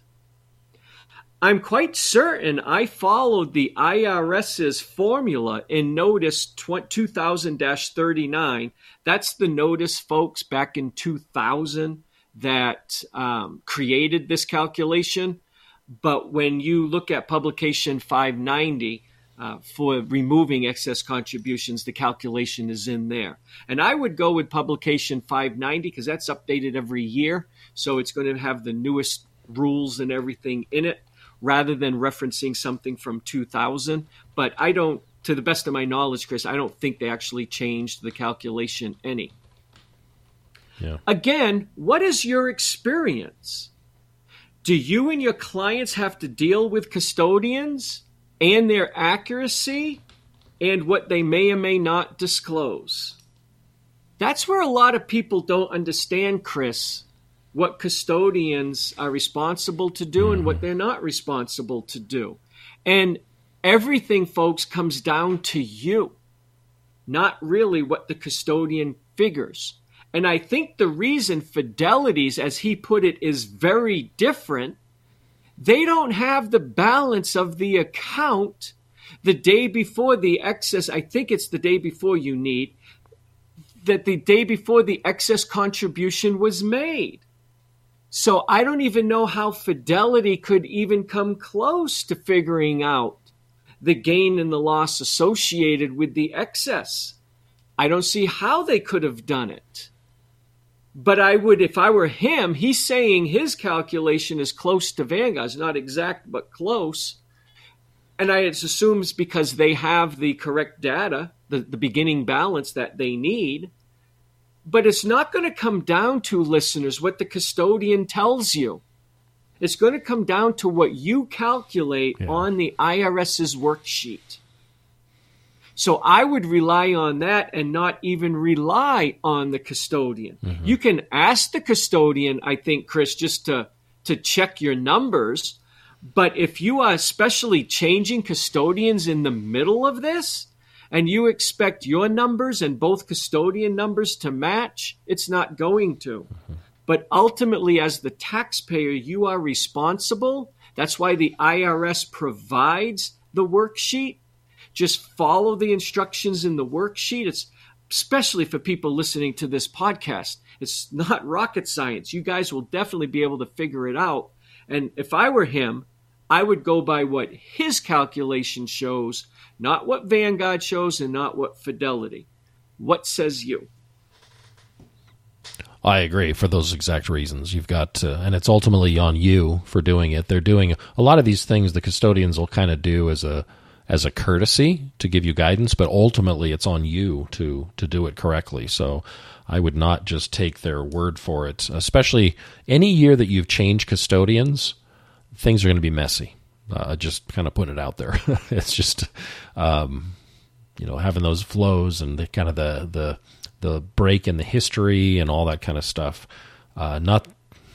I'm quite certain I followed the IRS's formula in Notice 2000 39. That's the notice, folks, back in 2000 that um, created this calculation. But when you look at publication 590, uh, for removing excess contributions, the calculation is in there. And I would go with publication 590 because that's updated every year. So it's going to have the newest rules and everything in it rather than referencing something from 2000. But I don't, to the best of my knowledge, Chris, I don't think they actually changed the calculation any. Yeah. Again, what is your experience? Do you and your clients have to deal with custodians and their accuracy and what they may or may not disclose? That's where a lot of people don't understand, Chris, what custodians are responsible to do and what they're not responsible to do. And everything, folks, comes down to you, not really what the custodian figures. And I think the reason Fidelities, as he put it, is very different. They don't have the balance of the account the day before the excess. I think it's the day before you need that the day before the excess contribution was made. So I don't even know how Fidelity could even come close to figuring out the gain and the loss associated with the excess. I don't see how they could have done it. But I would, if I were him, he's saying his calculation is close to Vanguard's, not exact, but close. And I assumes because they have the correct data, the, the beginning balance that they need. But it's not going to come down to, listeners, what the custodian tells you. It's going to come down to what you calculate yeah. on the IRS's worksheet. So I would rely on that and not even rely on the custodian. Mm-hmm. You can ask the custodian, I think, Chris, just to, to check your numbers. But if you are especially changing custodians in the middle of this, and you expect your numbers and both custodian numbers to match, it's not going to. But ultimately, as the taxpayer, you are responsible. That's why the IRS provides the worksheet. Just follow the instructions in the worksheet. It's especially for people listening to this podcast. It's not [laughs] rocket science. You guys will definitely be able to figure it out. And if I were him, I would go by what his calculation shows not what Vanguard shows and not what Fidelity. What says you? I agree for those exact reasons. You've got, to, and it's ultimately on you for doing it. They're doing a lot of these things. The custodians will kind of do as a as a courtesy to give you guidance, but ultimately it's on you to to do it correctly. So I would not just take their word for it. Especially any year that you've changed custodians, things are going to be messy. Uh, just kind of put it out there. [laughs] it's just, um, you know, having those flows and the kind of the the the break in the history and all that kind of stuff. Uh, not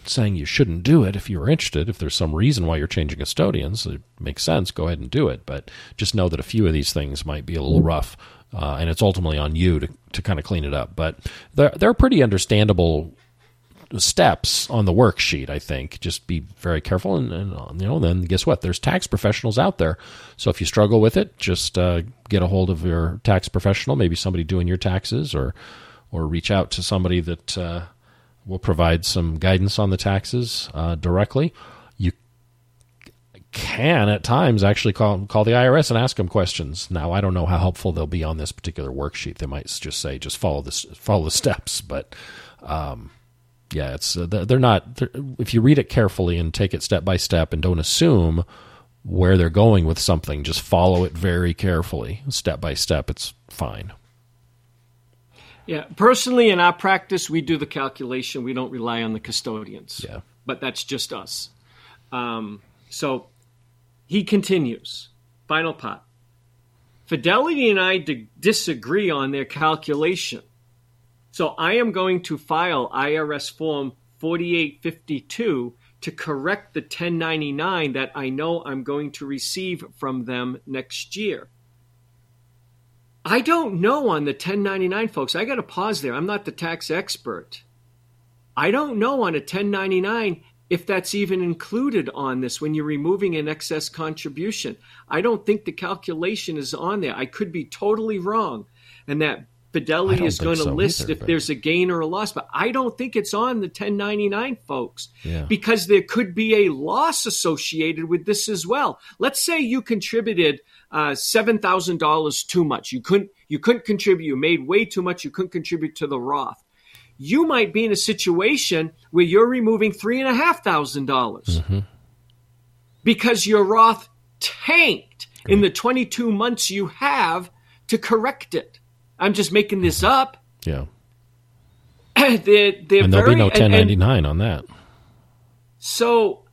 saying you shouldn't do it if you're interested. If there's some reason why you're changing custodians, it makes sense. Go ahead and do it. But just know that a few of these things might be a little rough, uh, and it's ultimately on you to to kind of clean it up. But they're they're pretty understandable steps on the worksheet. I think just be very careful, and, and you know, then guess what? There's tax professionals out there. So if you struggle with it, just uh, get a hold of your tax professional, maybe somebody doing your taxes, or or reach out to somebody that uh, will provide some guidance on the taxes uh, directly. You can at times actually call call the IRS and ask them questions. Now I don't know how helpful they'll be on this particular worksheet. They might just say just follow this follow the steps, but um, yeah, it's uh, they're not. They're, if you read it carefully and take it step by step and don't assume where they're going with something, just follow it very carefully, step by step. It's fine. Yeah, personally, in our practice, we do the calculation. We don't rely on the custodians. Yeah, but that's just us. Um, so he continues. Final part. Fidelity and I d- disagree on their calculation. So I am going to file IRS Form 4852 to correct the 1099 that I know I'm going to receive from them next year. I don't know on the 1099, folks. I got to pause there. I'm not the tax expert. I don't know on a 1099 if that's even included on this when you're removing an excess contribution. I don't think the calculation is on there. I could be totally wrong. And that Fidelity is going to so list either, if but... there's a gain or a loss, but I don't think it's on the 1099, folks, yeah. because there could be a loss associated with this as well. Let's say you contributed uh, seven thousand dollars too much. You couldn't you couldn't contribute. You made way too much. You couldn't contribute to the Roth. You might be in a situation where you're removing three and a half thousand dollars mm-hmm. because your Roth tanked Great. in the 22 months you have to correct it. I'm just making this up. Yeah. [clears throat] they're, they're and there'll very, be no 1099 and, and on that. So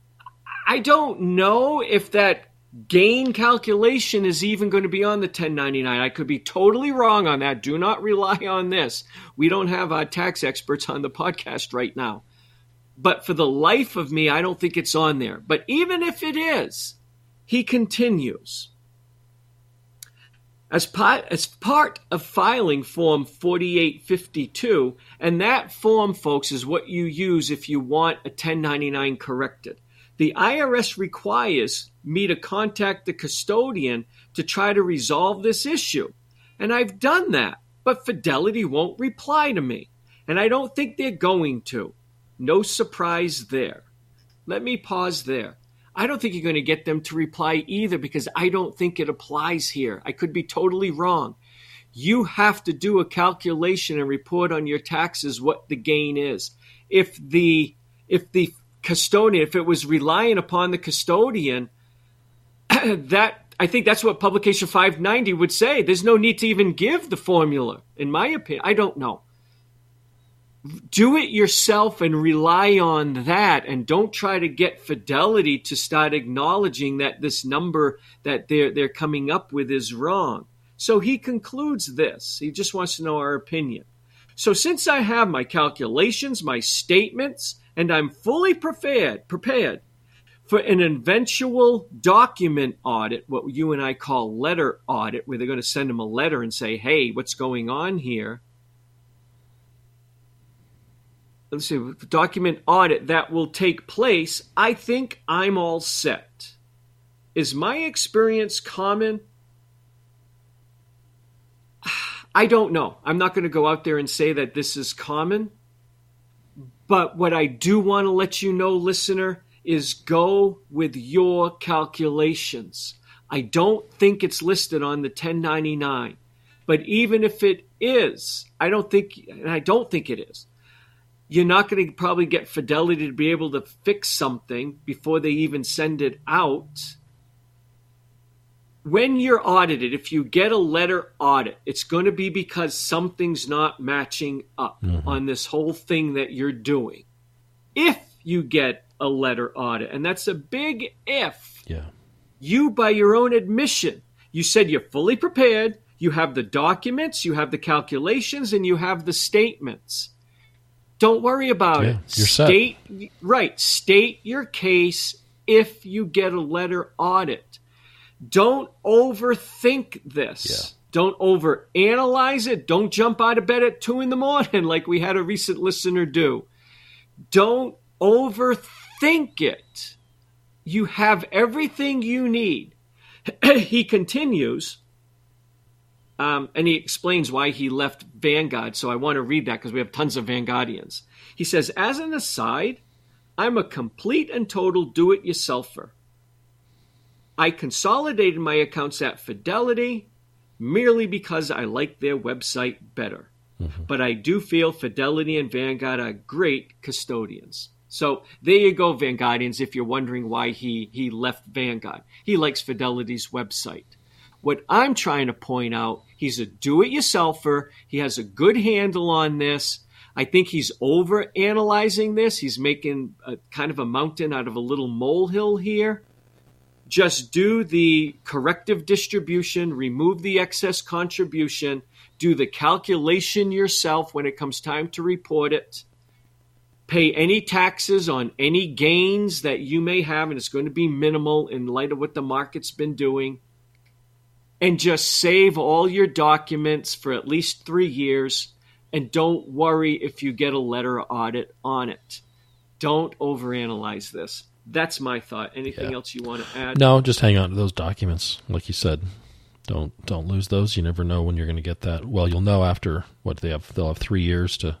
I don't know if that gain calculation is even going to be on the 1099. I could be totally wrong on that. Do not rely on this. We don't have uh, tax experts on the podcast right now. But for the life of me, I don't think it's on there. But even if it is, he continues. As part, as part of filing Form 4852, and that form, folks, is what you use if you want a 1099 corrected. The IRS requires me to contact the custodian to try to resolve this issue. And I've done that, but Fidelity won't reply to me. And I don't think they're going to. No surprise there. Let me pause there. I don't think you're going to get them to reply either because I don't think it applies here. I could be totally wrong. You have to do a calculation and report on your taxes what the gain is. If the if the custodian, if it was relying upon the custodian, [clears throat] that I think that's what publication 590 would say. There's no need to even give the formula, in my opinion. I don't know do it yourself and rely on that and don't try to get fidelity to start acknowledging that this number that they're they're coming up with is wrong so he concludes this he just wants to know our opinion so since i have my calculations my statements and i'm fully prepared prepared for an eventual document audit what you and i call letter audit where they're going to send them a letter and say hey what's going on here let's see, document audit that will take place, I think I'm all set. Is my experience common? [sighs] I don't know. I'm not going to go out there and say that this is common. But what I do want to let you know, listener, is go with your calculations. I don't think it's listed on the 1099. But even if it is, I don't think, and I don't think it is, you're not going to probably get fidelity to be able to fix something before they even send it out. When you're audited, if you get a letter audit, it's going to be because something's not matching up mm-hmm. on this whole thing that you're doing. If you get a letter audit, and that's a big if. Yeah. You, by your own admission, you said you're fully prepared, you have the documents, you have the calculations, and you have the statements don't worry about yeah, it. You're state set. right. State your case if you get a letter audit. Don't overthink this. Yeah. Don't overanalyze it. Don't jump out of bed at two in the morning [laughs] like we had a recent listener do. Don't overthink it. You have everything you need. [clears throat] he continues, um, and he explains why he left Vanguard. So I want to read that because we have tons of Vanguardians. He says, as an aside, I'm a complete and total do it yourselfer. I consolidated my accounts at Fidelity merely because I like their website better. Mm-hmm. But I do feel Fidelity and Vanguard are great custodians. So there you go, Vanguardians, if you're wondering why he, he left Vanguard. He likes Fidelity's website. What I'm trying to point out, he's a do it yourselfer. He has a good handle on this. I think he's over analyzing this. He's making a, kind of a mountain out of a little molehill here. Just do the corrective distribution, remove the excess contribution, do the calculation yourself when it comes time to report it. Pay any taxes on any gains that you may have, and it's going to be minimal in light of what the market's been doing. And just save all your documents for at least three years, and don't worry if you get a letter audit on it. Don't overanalyze this. That's my thought. Anything yeah. else you want to add? No, just hang on to those documents, like you said. Don't don't lose those. You never know when you're going to get that. Well, you'll know after what they have. They'll have three years to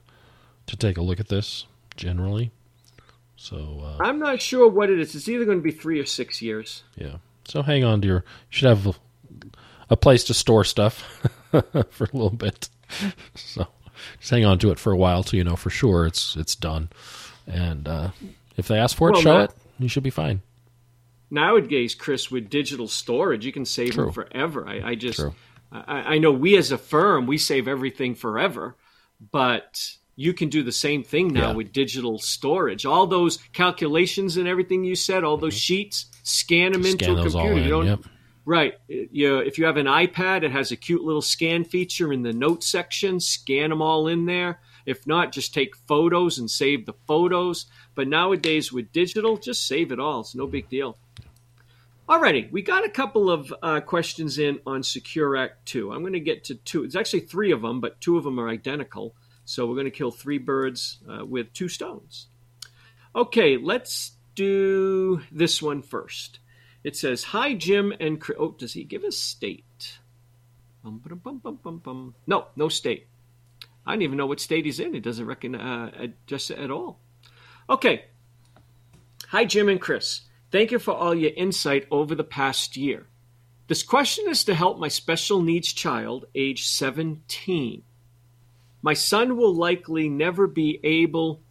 to take a look at this generally. So uh, I'm not sure what it is. It's either going to be three or six years. Yeah. So hang on to your. You should have a, a place to store stuff [laughs] for a little bit. So just hang on to it for a while till you know for sure it's it's done. And uh, if they ask for it, well, show it. You should be fine nowadays, Chris, with digital storage, you can save True. them forever. I, I just, I, I, know we as a firm, we save everything forever, but you can do the same thing now yeah. with digital storage. All those calculations and everything you said, all those mm-hmm. sheets, scan them into a computer. In, you don't, yep. Right. You, if you have an iPad, it has a cute little scan feature in the notes section. Scan them all in there. If not, just take photos and save the photos. But nowadays with digital, just save it all. It's no big deal. Alrighty, we got a couple of uh, questions in on Secure Act 2. I'm going to get to two. It's actually three of them, but two of them are identical. So we're going to kill three birds uh, with two stones. Okay, let's do this one first. It says, Hi, Jim and Chris. Oh, does he give a state? Bum, bum, bum, no, no state. I don't even know what state he's in. It doesn't reckon uh, just at all. Okay. Hi, Jim and Chris. Thank you for all your insight over the past year. This question is to help my special needs child, age 17. My son will likely never be able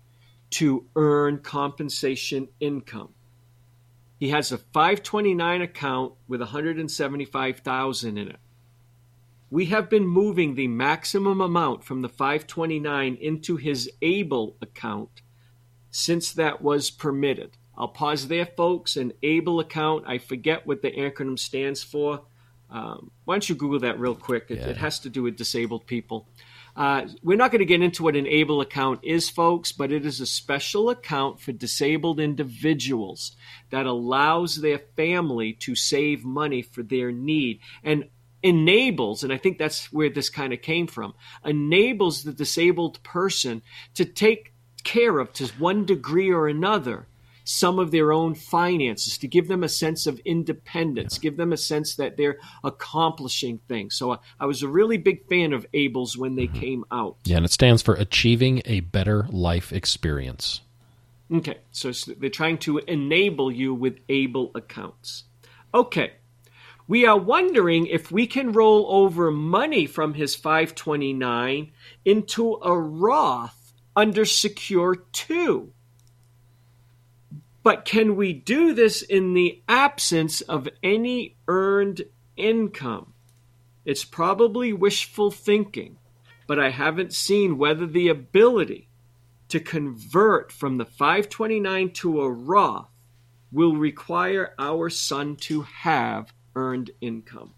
to earn compensation income. He has a 529 account with 175,000 in it. We have been moving the maximum amount from the 529 into his ABLE account since that was permitted. I'll pause there, folks. An ABLE account, I forget what the acronym stands for. Um, why don't you Google that real quick? It, yeah. it has to do with disabled people. Uh, we're not going to get into what an ABLE account is, folks, but it is a special account for disabled individuals that allows their family to save money for their need and enables, and I think that's where this kind of came from, enables the disabled person to take care of to one degree or another some of their own finances, to give them a sense of independence, yeah. give them a sense that they're accomplishing things. So uh, I was a really big fan of ABLES when they mm-hmm. came out. Yeah, and it stands for Achieving a Better Life Experience. Okay, so they're trying to enable you with ABLE accounts. Okay, we are wondering if we can roll over money from his 529 into a Roth under Secure 2. But can we do this in the absence of any earned income? It's probably wishful thinking, but I haven't seen whether the ability to convert from the 529 to a Roth will require our son to have earned income.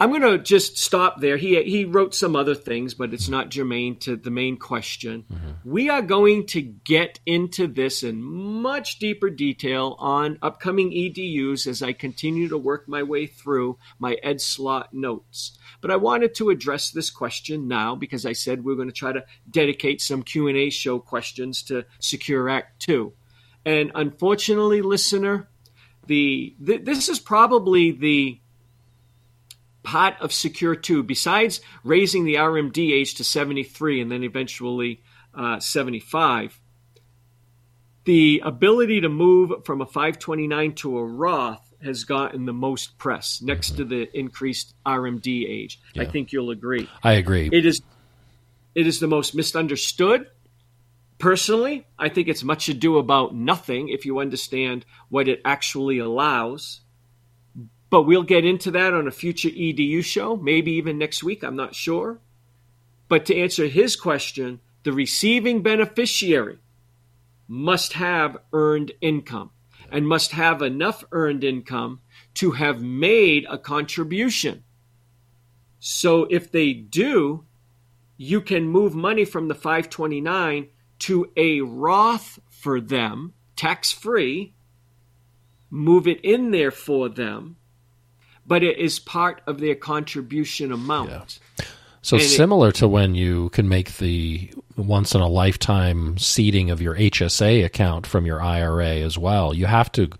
I'm going to just stop there. He he wrote some other things, but it's not germane to the main question. Mm-hmm. We are going to get into this in much deeper detail on upcoming EDUs as I continue to work my way through my Ed Slott notes. But I wanted to address this question now because I said we we're going to try to dedicate some Q&A show questions to Secure Act 2. And unfortunately, listener, the th- this is probably the part of Secure 2, besides raising the RMD age to 73 and then eventually uh, 75, the ability to move from a 529 to a Roth has gotten the most press next to the increased RMD age. Yeah. I think you'll agree. I agree. It is it is the most misunderstood. Personally, I think it's much ado about nothing if you understand what it actually allows. But we'll get into that on a future EDU show, maybe even next week, I'm not sure. But to answer his question, the receiving beneficiary must have earned income and must have enough earned income to have made a contribution. So if they do, you can move money from the 529 to a Roth for them, tax free, move it in there for them, but it is part of their contribution amount. Yeah. So and similar it, to when you can make the once in a lifetime seeding of your HSA account from your IRA as well. You have to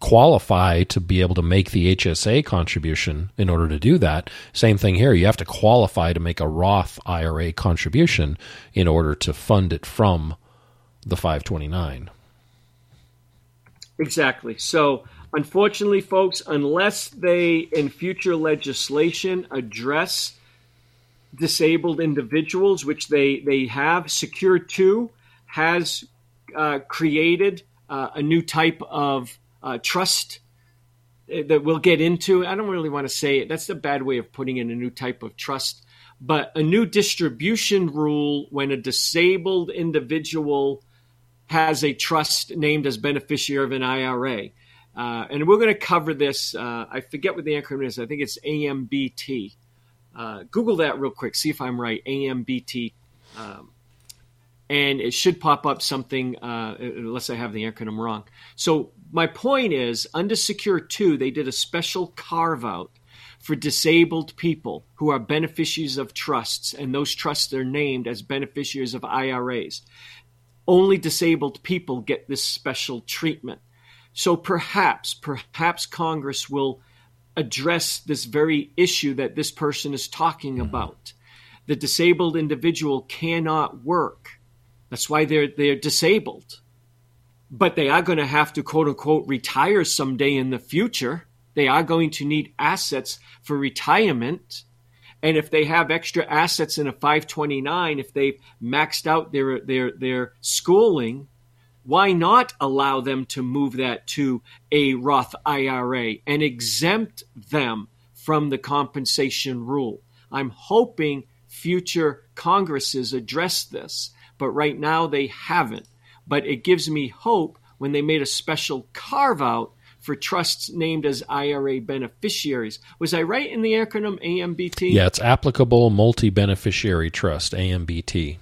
qualify to be able to make the HSA contribution in order to do that. Same thing here. You have to qualify to make a Roth IRA contribution in order to fund it from the 529. Exactly. So Unfortunately, folks, unless they in future legislation address disabled individuals, which they, they have, Secure 2 has uh, created uh, a new type of uh, trust that we'll get into. I don't really want to say it. That's a bad way of putting in a new type of trust. But a new distribution rule when a disabled individual has a trust named as beneficiary of an IRA. Uh, and we're going to cover this. Uh, I forget what the acronym is. I think it's AMBT. Uh, Google that real quick. See if I'm right. AMBT. Um, and it should pop up something, uh, unless I have the acronym wrong. So, my point is under Secure 2, they did a special carve out for disabled people who are beneficiaries of trusts, and those trusts are named as beneficiaries of IRAs. Only disabled people get this special treatment. So perhaps, perhaps Congress will address this very issue that this person is talking mm-hmm. about. The disabled individual cannot work. That's why they're they're disabled. But they are going to have to quote unquote retire someday in the future. They are going to need assets for retirement. And if they have extra assets in a 529, if they've maxed out their their their schooling, why not allow them to move that to a Roth IRA and exempt them from the compensation rule? I'm hoping future Congresses address this, but right now they haven't. But it gives me hope when they made a special carve out for trusts named as IRA beneficiaries. Was I right in the acronym AMBT? Yeah, it's applicable multi beneficiary trust, AMBT.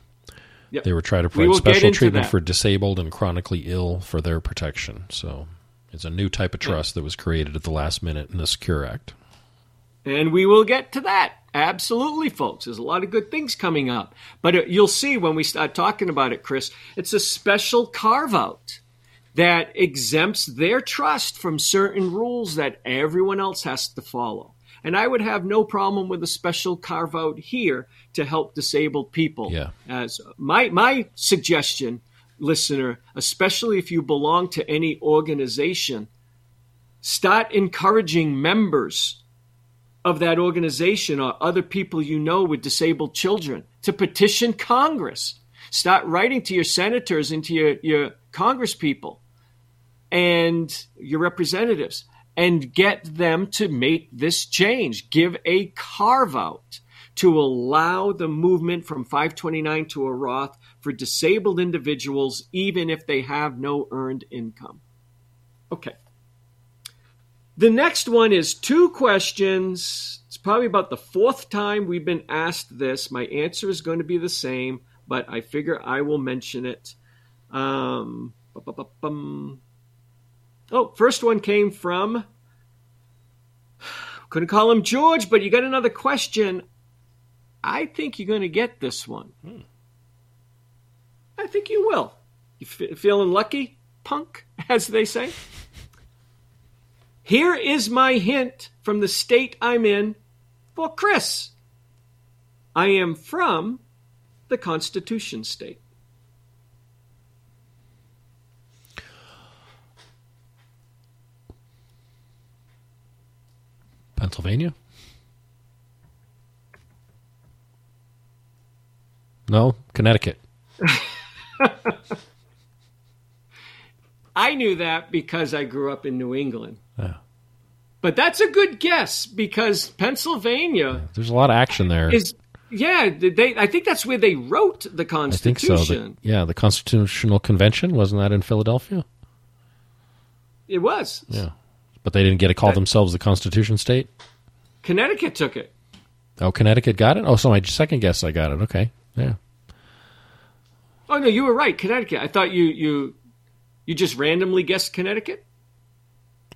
Yep. They were trying to provide special treatment that. for disabled and chronically ill for their protection. So it's a new type of trust that was created at the last minute in the Secure Act. And we will get to that. Absolutely, folks. There's a lot of good things coming up. But uh, you'll see when we start talking about it, Chris, it's a special carve out that exempts their trust from certain rules that everyone else has to follow. And I would have no problem with a special carve out here to help disabled people. Yeah. As my my suggestion, listener, especially if you belong to any organization, start encouraging members of that organization or other people you know with disabled children to petition Congress. Start writing to your senators and to your, your Congress people and your representatives and get them to make this change. Give a carve out to allow the movement from 529 to a Roth for disabled individuals, even if they have no earned income. Okay. The next one is two questions. It's probably about the fourth time we've been asked this. My answer is going to be the same, but I figure I will mention it. Um, oh, first one came from. Couldn't call him George, but you got another question. I think you're going to get this one. Hmm. I think you will. You f- feeling lucky, punk, [laughs] as they say? Here is my hint from the state I'm in for Chris. I am from the Constitution State. Pennsylvania? No, Connecticut. [laughs] I knew that because I grew up in New England. Yeah. But that's a good guess because Pennsylvania. There's a lot of action there. Is yeah, they. I think that's where they wrote the Constitution. I think so. The, yeah, the Constitutional Convention wasn't that in Philadelphia? It was. Yeah, but they didn't get to call that, themselves the Constitution State. Connecticut took it. Oh, Connecticut got it. Oh, so my second guess, I got it. Okay, yeah. Oh no, you were right, Connecticut. I thought you you you just randomly guessed Connecticut.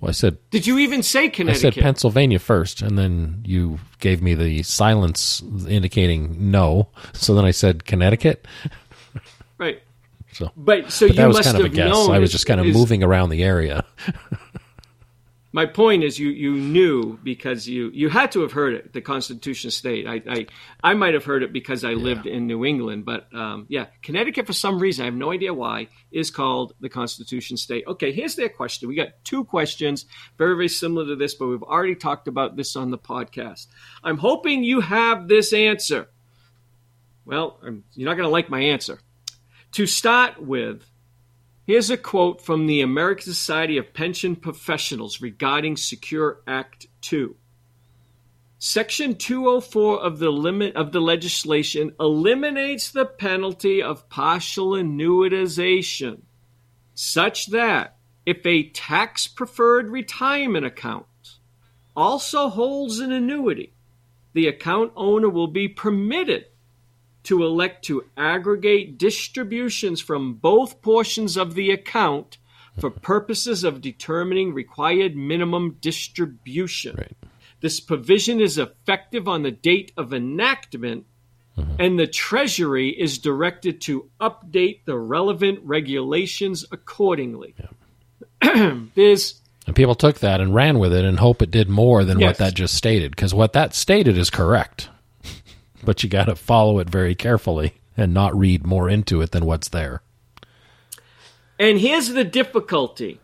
Well, I said. Did you even say Connecticut? I said Pennsylvania first, and then you gave me the silence indicating no. So then I said Connecticut. Right. So, but so but you that was must kind of have a guess. known. I was just kind of is, moving around the area. [laughs] my point is you you knew because you you had to have heard it the constitution state. I i, I might have heard it because i lived in new england but um, yeah connecticut for some reason i have no idea why is called the constitution state. Okay here's their question. We got two questions very very similar to this but we've already talked about this on the podcast. I'm hoping you have this answer. Well I'm, you're not going to like my answer. To start with Here's a quote from the American Society of Pension Professionals regarding Secure Act 2. Section 204 of the limit of the legislation eliminates the penalty of partial annuitization such that if a tax preferred retirement account also holds an annuity, the account owner will be permitted to elect to aggregate distributions from both portions of the account for purposes of determining required minimum distribution. Right. This provision is effective on the date of enactment, mm-hmm. and the Treasury is directed to update the relevant regulations accordingly. Yeah. [clears throat] There's and people took that and ran with it and hope it did more than yes. what that just stated because what that stated is correct but you got to follow it very carefully and not read more into it than what's there. And here's the difficulty.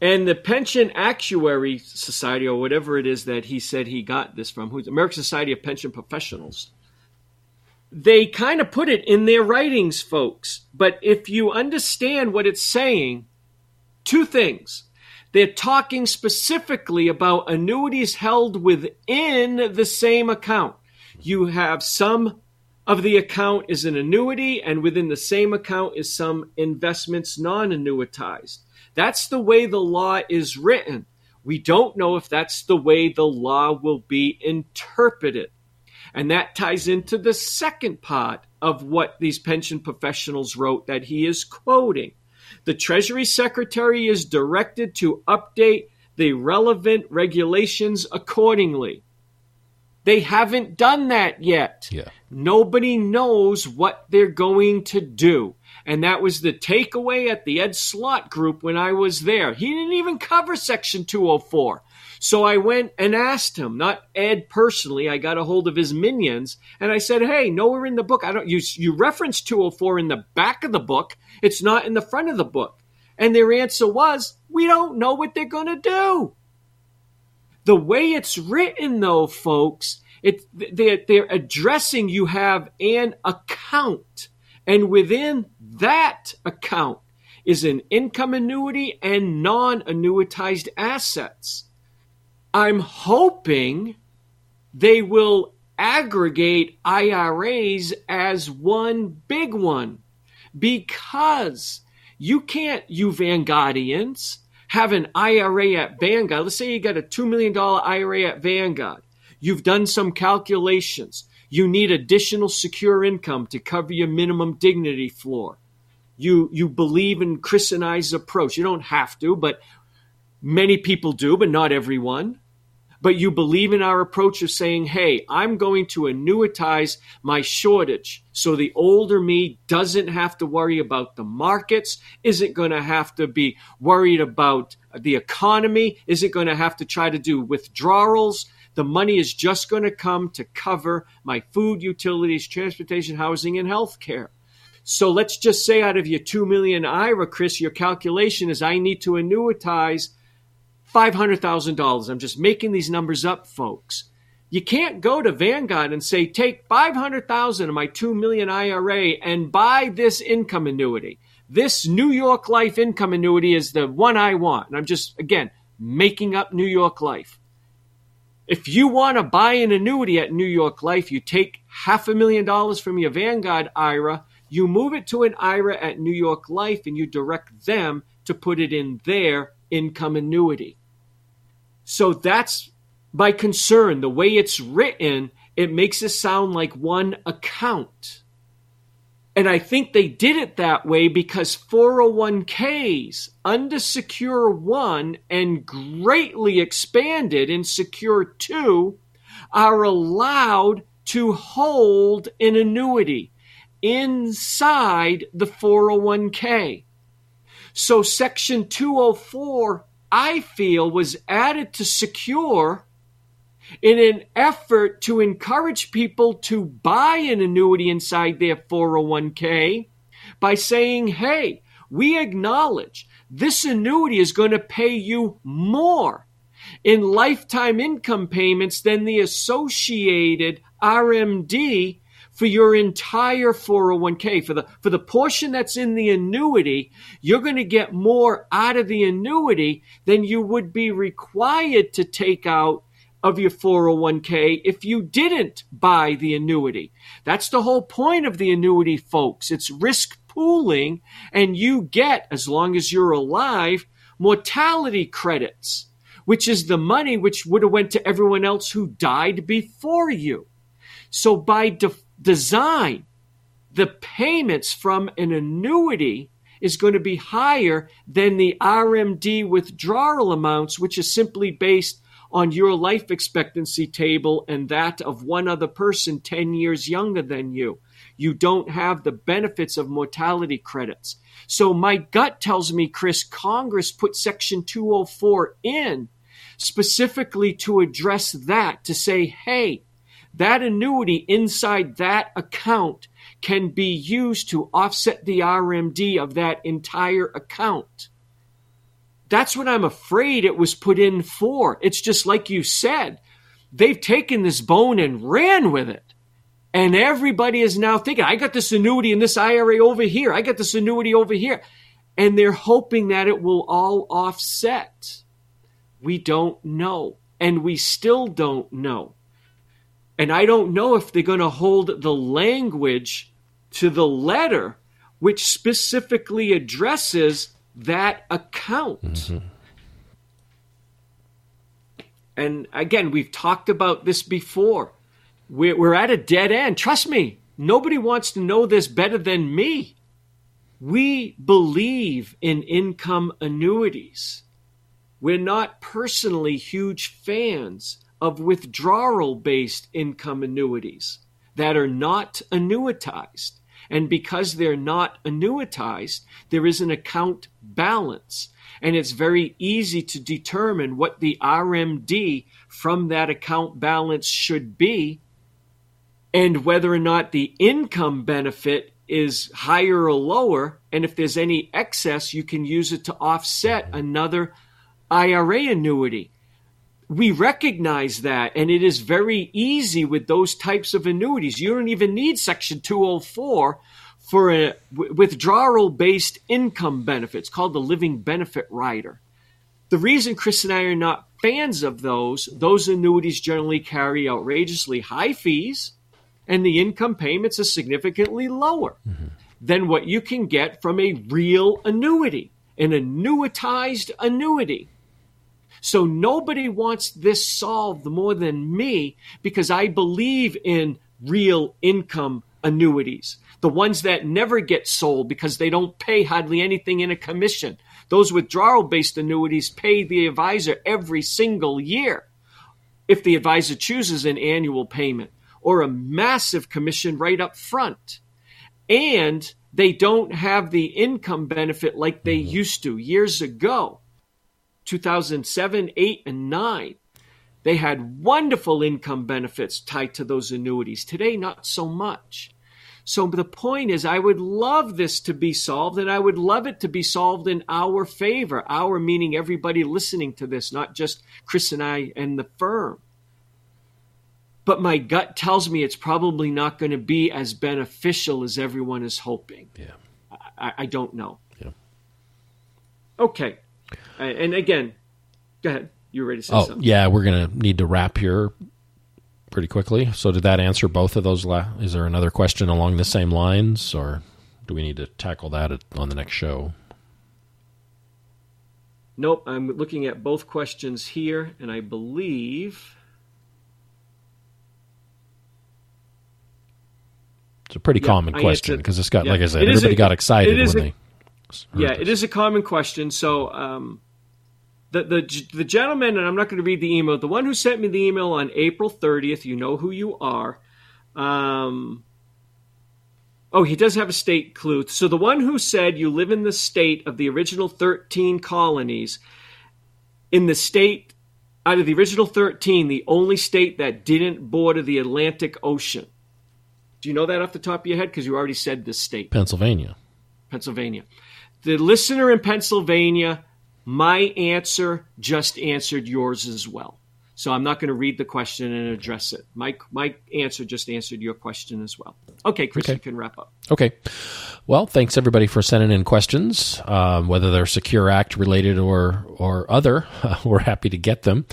And the Pension Actuary Society, or whatever it is that he said he got this from, who's American Society of Pension Professionals, they kind of put it in their writings, folks. But if you understand what it's saying, two things. They're talking specifically about annuities held within the same account you have some of the account is an annuity, and within the same account is some investments non annuitized. That's the way the law is written. We don't know if that's the way the law will be interpreted. And that ties into the second part of what these pension professionals wrote that he is quoting. The Treasury Secretary is directed to update the relevant regulations accordingly. They haven't done that yet. Yeah. Nobody knows what they're going to do. And that was the takeaway at the Ed Slott group when I was there. He didn't even cover Section 204. So I went and asked him, not Ed personally. I got a hold of his minions and I said, Hey, nowhere in the book. I don't, you, you reference 204 in the back of the book. It's not in the front of the book. And their answer was, we don't know what they're going to do. The way it's written, though, folks, it they're, they're addressing you have an account, and within that account is an income annuity and non-annuitized assets. I'm hoping they will aggregate IRAs as one big one because you can't, you Vanguardians, have an IRA at Vanguard. Let's say you got a $2 million IRA at Vanguard. You've done some calculations. You need additional secure income to cover your minimum dignity floor. You you believe in Chris and I's approach. You don't have to, but many people do, but not everyone but you believe in our approach of saying, hey, I'm going to annuitize my shortage. So the older me doesn't have to worry about the markets, isn't going to have to be worried about the economy, isn't going to have to try to do withdrawals. The money is just going to come to cover my food, utilities, transportation, housing, and health care. So let's just say out of your 2 million IRA, Chris, your calculation is I need to annuitize $500,000. I'm just making these numbers up, folks. You can't go to Vanguard and say, take 500,000 of my 2 million IRA and buy this income annuity. This New York Life income annuity is the one I want. And I'm just, again, making up New York Life. If you want to buy an annuity at New York Life, you take half a million dollars from your Vanguard IRA, you move it to an IRA at New York Life, and you direct them to put it in their income annuity. So that's my concern. The way it's written, it makes it sound like one account. And I think they did it that way because 401ks under Secure 1 and greatly expanded in Secure 2 are allowed to hold an annuity inside the 401k. So Section 204 I feel was added to secure in an effort to encourage people to buy an annuity inside their 401k by saying, hey, we acknowledge this annuity is going to pay you more in lifetime income payments than the associated RMD for your entire 401k for the for the portion that's in the annuity you're going to get more out of the annuity than you would be required to take out of your 401k if you didn't buy the annuity. That's the whole point of the annuity folks. It's risk pooling and you get as long as you're alive mortality credits which is the money which would have went to everyone else who died before you. So by default design, the payments from an annuity is going to be higher than the RMD withdrawal amounts, which is simply based on your life expectancy table and that of one other person 10 years younger than you. You don't have the benefits of mortality credits. So my gut tells me, Chris, Congress put Section 204 in specifically to address that, to say, hey, that annuity inside that account can be used to offset the RMD of that entire account. That's what I'm afraid it was put in for. It's just like you said, they've taken this bone and ran with it. And everybody is now thinking, I got this annuity in this IRA over here. I got this annuity over here. And they're hoping that it will all offset. We don't know. And we still don't know. And I don't know if they're going to hold the language to the letter which specifically addresses that account. Mm-hmm. And again, we've talked about this before. We're, we're at a dead end. Trust me, nobody wants to know this better than me. We believe in income annuities. We're not personally huge fans of withdrawal based income annuities that are not annuitized. And because they're not annuitized, there is an account balance. And it's very easy to determine what the RMD from that account balance should be and whether or not the income benefit is higher or lower. And if there's any excess, you can use it to offset another IRA annuity we recognize that, and it is very easy with those types of annuities. You don't even need Section 204 for a withdrawal based income benefits called the living benefit rider. The reason Chris and I are not fans of those, those annuities generally carry outrageously high fees, and the income payments are significantly lower mm-hmm. than what you can get from a real annuity, an annuitized annuity. So nobody wants this solved more than me because I believe in real income annuities. The ones that never get sold because they don't pay hardly anything in a commission. Those withdrawal based annuities pay the advisor every single year if the advisor chooses an annual payment or a massive commission right up front. And they don't have the income benefit like they used to years ago 2007, 8, and 9. They had wonderful income benefits tied to those annuities. Today, not so much. So the point is, I would love this to be solved, and I would love it to be solved in our favor. Our meaning everybody listening to this, not just Chris and I and the firm. But my gut tells me it's probably not going to be as beneficial as everyone is hoping. Yeah. I, I don't know. Yeah. Okay. And again, go ahead. You were ready to say oh, something? yeah, we're going to need to wrap here pretty quickly. So, did that answer both of those? La- is there another question along the same lines, or do we need to tackle that at, on the next show? Nope. I'm looking at both questions here, and I believe. It's a pretty Yeah, common question because it's got, yeah. like I said, everybody a- got excited when a- they. Yeah, it is a common question. So, um, the, the the gentleman, and I'm not going to read the email. The one who sent me the email on April 30th, you know who you are. Um, oh, he does have a state clue. So the one who said you live in the state of the original 13 colonies, in the state out of the original 13, the only state that didn't border the Atlantic Ocean. Do you know that off the top of your head? Because you already said this state. Pennsylvania. Pennsylvania. The listener in Pennsylvania, my answer just answered yours as well. So I'm not going to read the question and address it. My my answer just answered your question as well. Okay, Chris, Okay. you can wrap up. Okay. Well, thanks everybody for sending in questions, um, whether they're Secure Act related or or other. [laughs] we're happy to get them.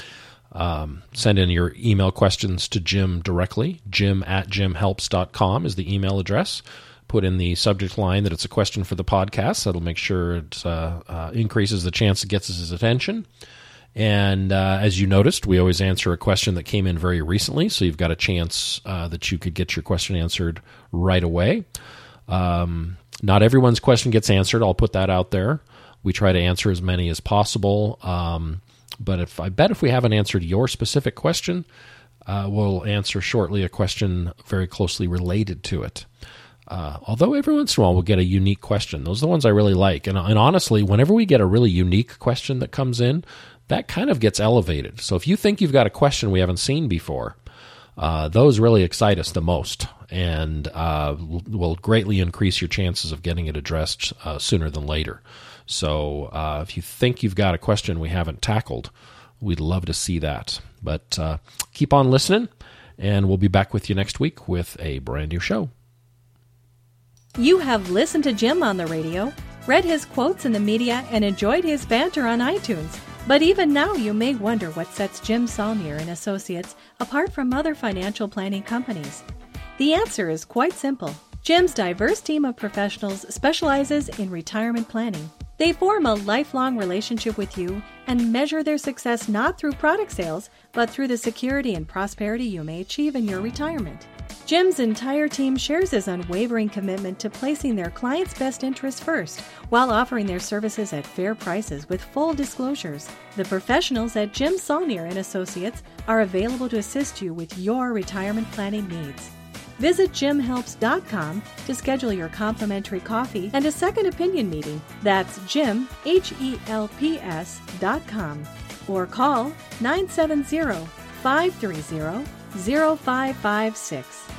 Um, send in your email questions to Jim directly. Jim at jimhelps.com is the email address. Put in the subject line that it's a question for the podcast. That'll make sure it uh, uh, increases the chance it gets his attention. And uh, as you noticed, we always answer a question that came in very recently, so you've got a chance uh, that you could get your question answered right away. Um, not everyone's question gets answered. I'll put that out there. We try to answer as many as possible. Um, but if I bet if we haven't answered your specific question, uh, we'll answer shortly a question very closely related to it. Uh, although every once in a while we'll get a unique question. Those are the ones I really like. And, and honestly, whenever we get a really unique question that comes in, that kind of gets elevated. So if you think you've got a question we haven't seen before, uh, those really excite us the most and uh, will- greatly increase your chances of getting it addressed uh, sooner than later. So uh, if you think you've got a question we haven't tackled, we'd love to see that. But uh, keep on listening, and we'll be back with you next week with a brand new show. You have listened to Jim on the radio, read his quotes in the media, and enjoyed his banter on iTunes. But even now, you may wonder what sets Jim Saulnier and Associates apart from other financial planning companies. The answer is quite simple. Jim's diverse team of professionals specializes in retirement planning. They form a lifelong relationship with you and measure their success not through product sales, but through the security and prosperity you may achieve in your retirement. Jim's entire team shares his unwavering commitment to placing their clients' best interests first while offering their services at fair prices with full disclosures. The professionals at Jim Saulnier and Associates are available to assist you with your retirement planning needs. Visit jimhelps.com to schedule your complimentary coffee and a second opinion meeting. That's Jim, H E L P S dot com. Or call 970 530 0556.